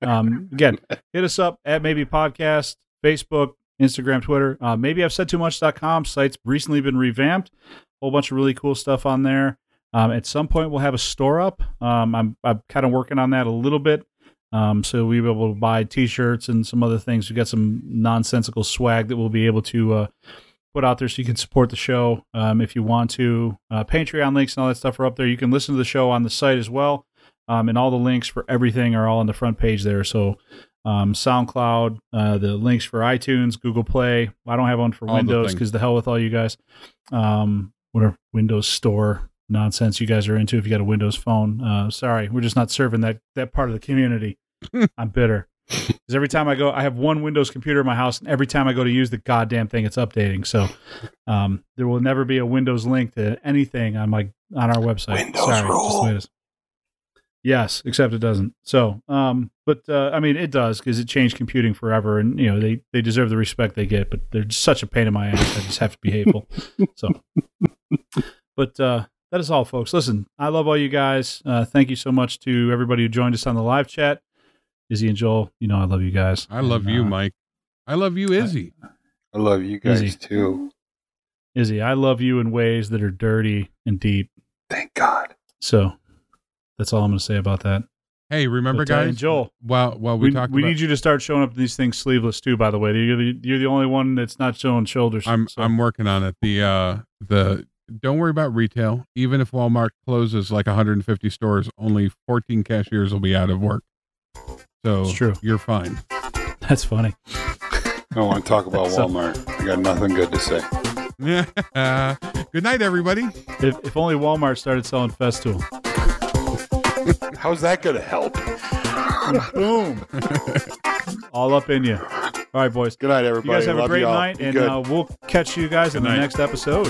Speaker 1: um, again, hit us up at maybe podcast, Facebook, Instagram, Twitter. Uh, maybe I've said too much.com. Site's recently been revamped. A whole bunch of really cool stuff on there. Um, at some point, we'll have a store up. Um, I'm, I'm kind of working on that a little bit. Um, so we'll be able to buy T-shirts and some other things. We've got some nonsensical swag that we'll be able to uh, put out there, so you can support the show um, if you want to. Uh, Patreon links and all that stuff are up there. You can listen to the show on the site as well, um, and all the links for everything are all on the front page there. So um, SoundCloud, uh, the links for iTunes, Google Play. I don't have one for
Speaker 3: All
Speaker 1: Windows
Speaker 3: things.
Speaker 1: because the hell with all you guys. Um, whatever Windows Store nonsense you guys are into if you got a Windows phone. Uh, sorry, we're just not serving that that part of the community. I'm bitter because every time I go, I have one Windows computer in my house, and every time I go to use the goddamn thing, it's updating. So um, there will never be a Windows link to anything on my on our website.
Speaker 2: Windows
Speaker 1: sorry,
Speaker 2: rule.
Speaker 1: just the way it is. Yes, except it doesn't. So, um, but uh, I mean, it does because it changed computing forever, and you know they they deserve the respect they get, but they're just such a pain in my ass. I just have to be hateful. so, but uh, that is all, folks. Listen, I love all you guys. Uh, thank you so much to everybody who joined us on the live chat. Izzy and Joel, you know I love you guys.
Speaker 3: I love
Speaker 1: And,
Speaker 3: you,
Speaker 1: uh,
Speaker 3: Mike. I love you, Izzy.
Speaker 2: I love you guys
Speaker 1: Easy.
Speaker 2: too.
Speaker 1: Izzy, I love you in ways that are dirty and deep.
Speaker 2: Thank God.
Speaker 1: So that's all I'm going to say about that.
Speaker 3: Hey, remember,
Speaker 1: But, uh,
Speaker 3: guys?
Speaker 1: and Joel,
Speaker 3: While while we,
Speaker 1: we,
Speaker 3: talked
Speaker 1: we
Speaker 3: about,
Speaker 1: need you to start showing up in these things sleeveless too. By the way, you're the, you're the only one that's not showing shoulders.
Speaker 3: I'm
Speaker 1: So,
Speaker 3: I'm working on it. The uh the don't worry about retail. Even if Walmart closes like 150 stores, only 14 cashiers will be out of work. So
Speaker 1: It's true.
Speaker 3: you're fine.
Speaker 1: that's funny.
Speaker 2: I don't want to talk about
Speaker 1: So-
Speaker 2: Walmart. I got nothing good to say.
Speaker 3: Good night, everybody.
Speaker 1: If, if only Walmart started selling Festool.
Speaker 2: How's that going to help?
Speaker 1: Boom. all up in you. All right, boys.
Speaker 2: Good night, everybody.
Speaker 1: You
Speaker 2: everybody.
Speaker 1: guys have a great
Speaker 2: y'all.
Speaker 1: night,
Speaker 2: Be
Speaker 1: and
Speaker 2: good.
Speaker 1: uh, we'll catch you guys in
Speaker 3: Good
Speaker 1: the next episode.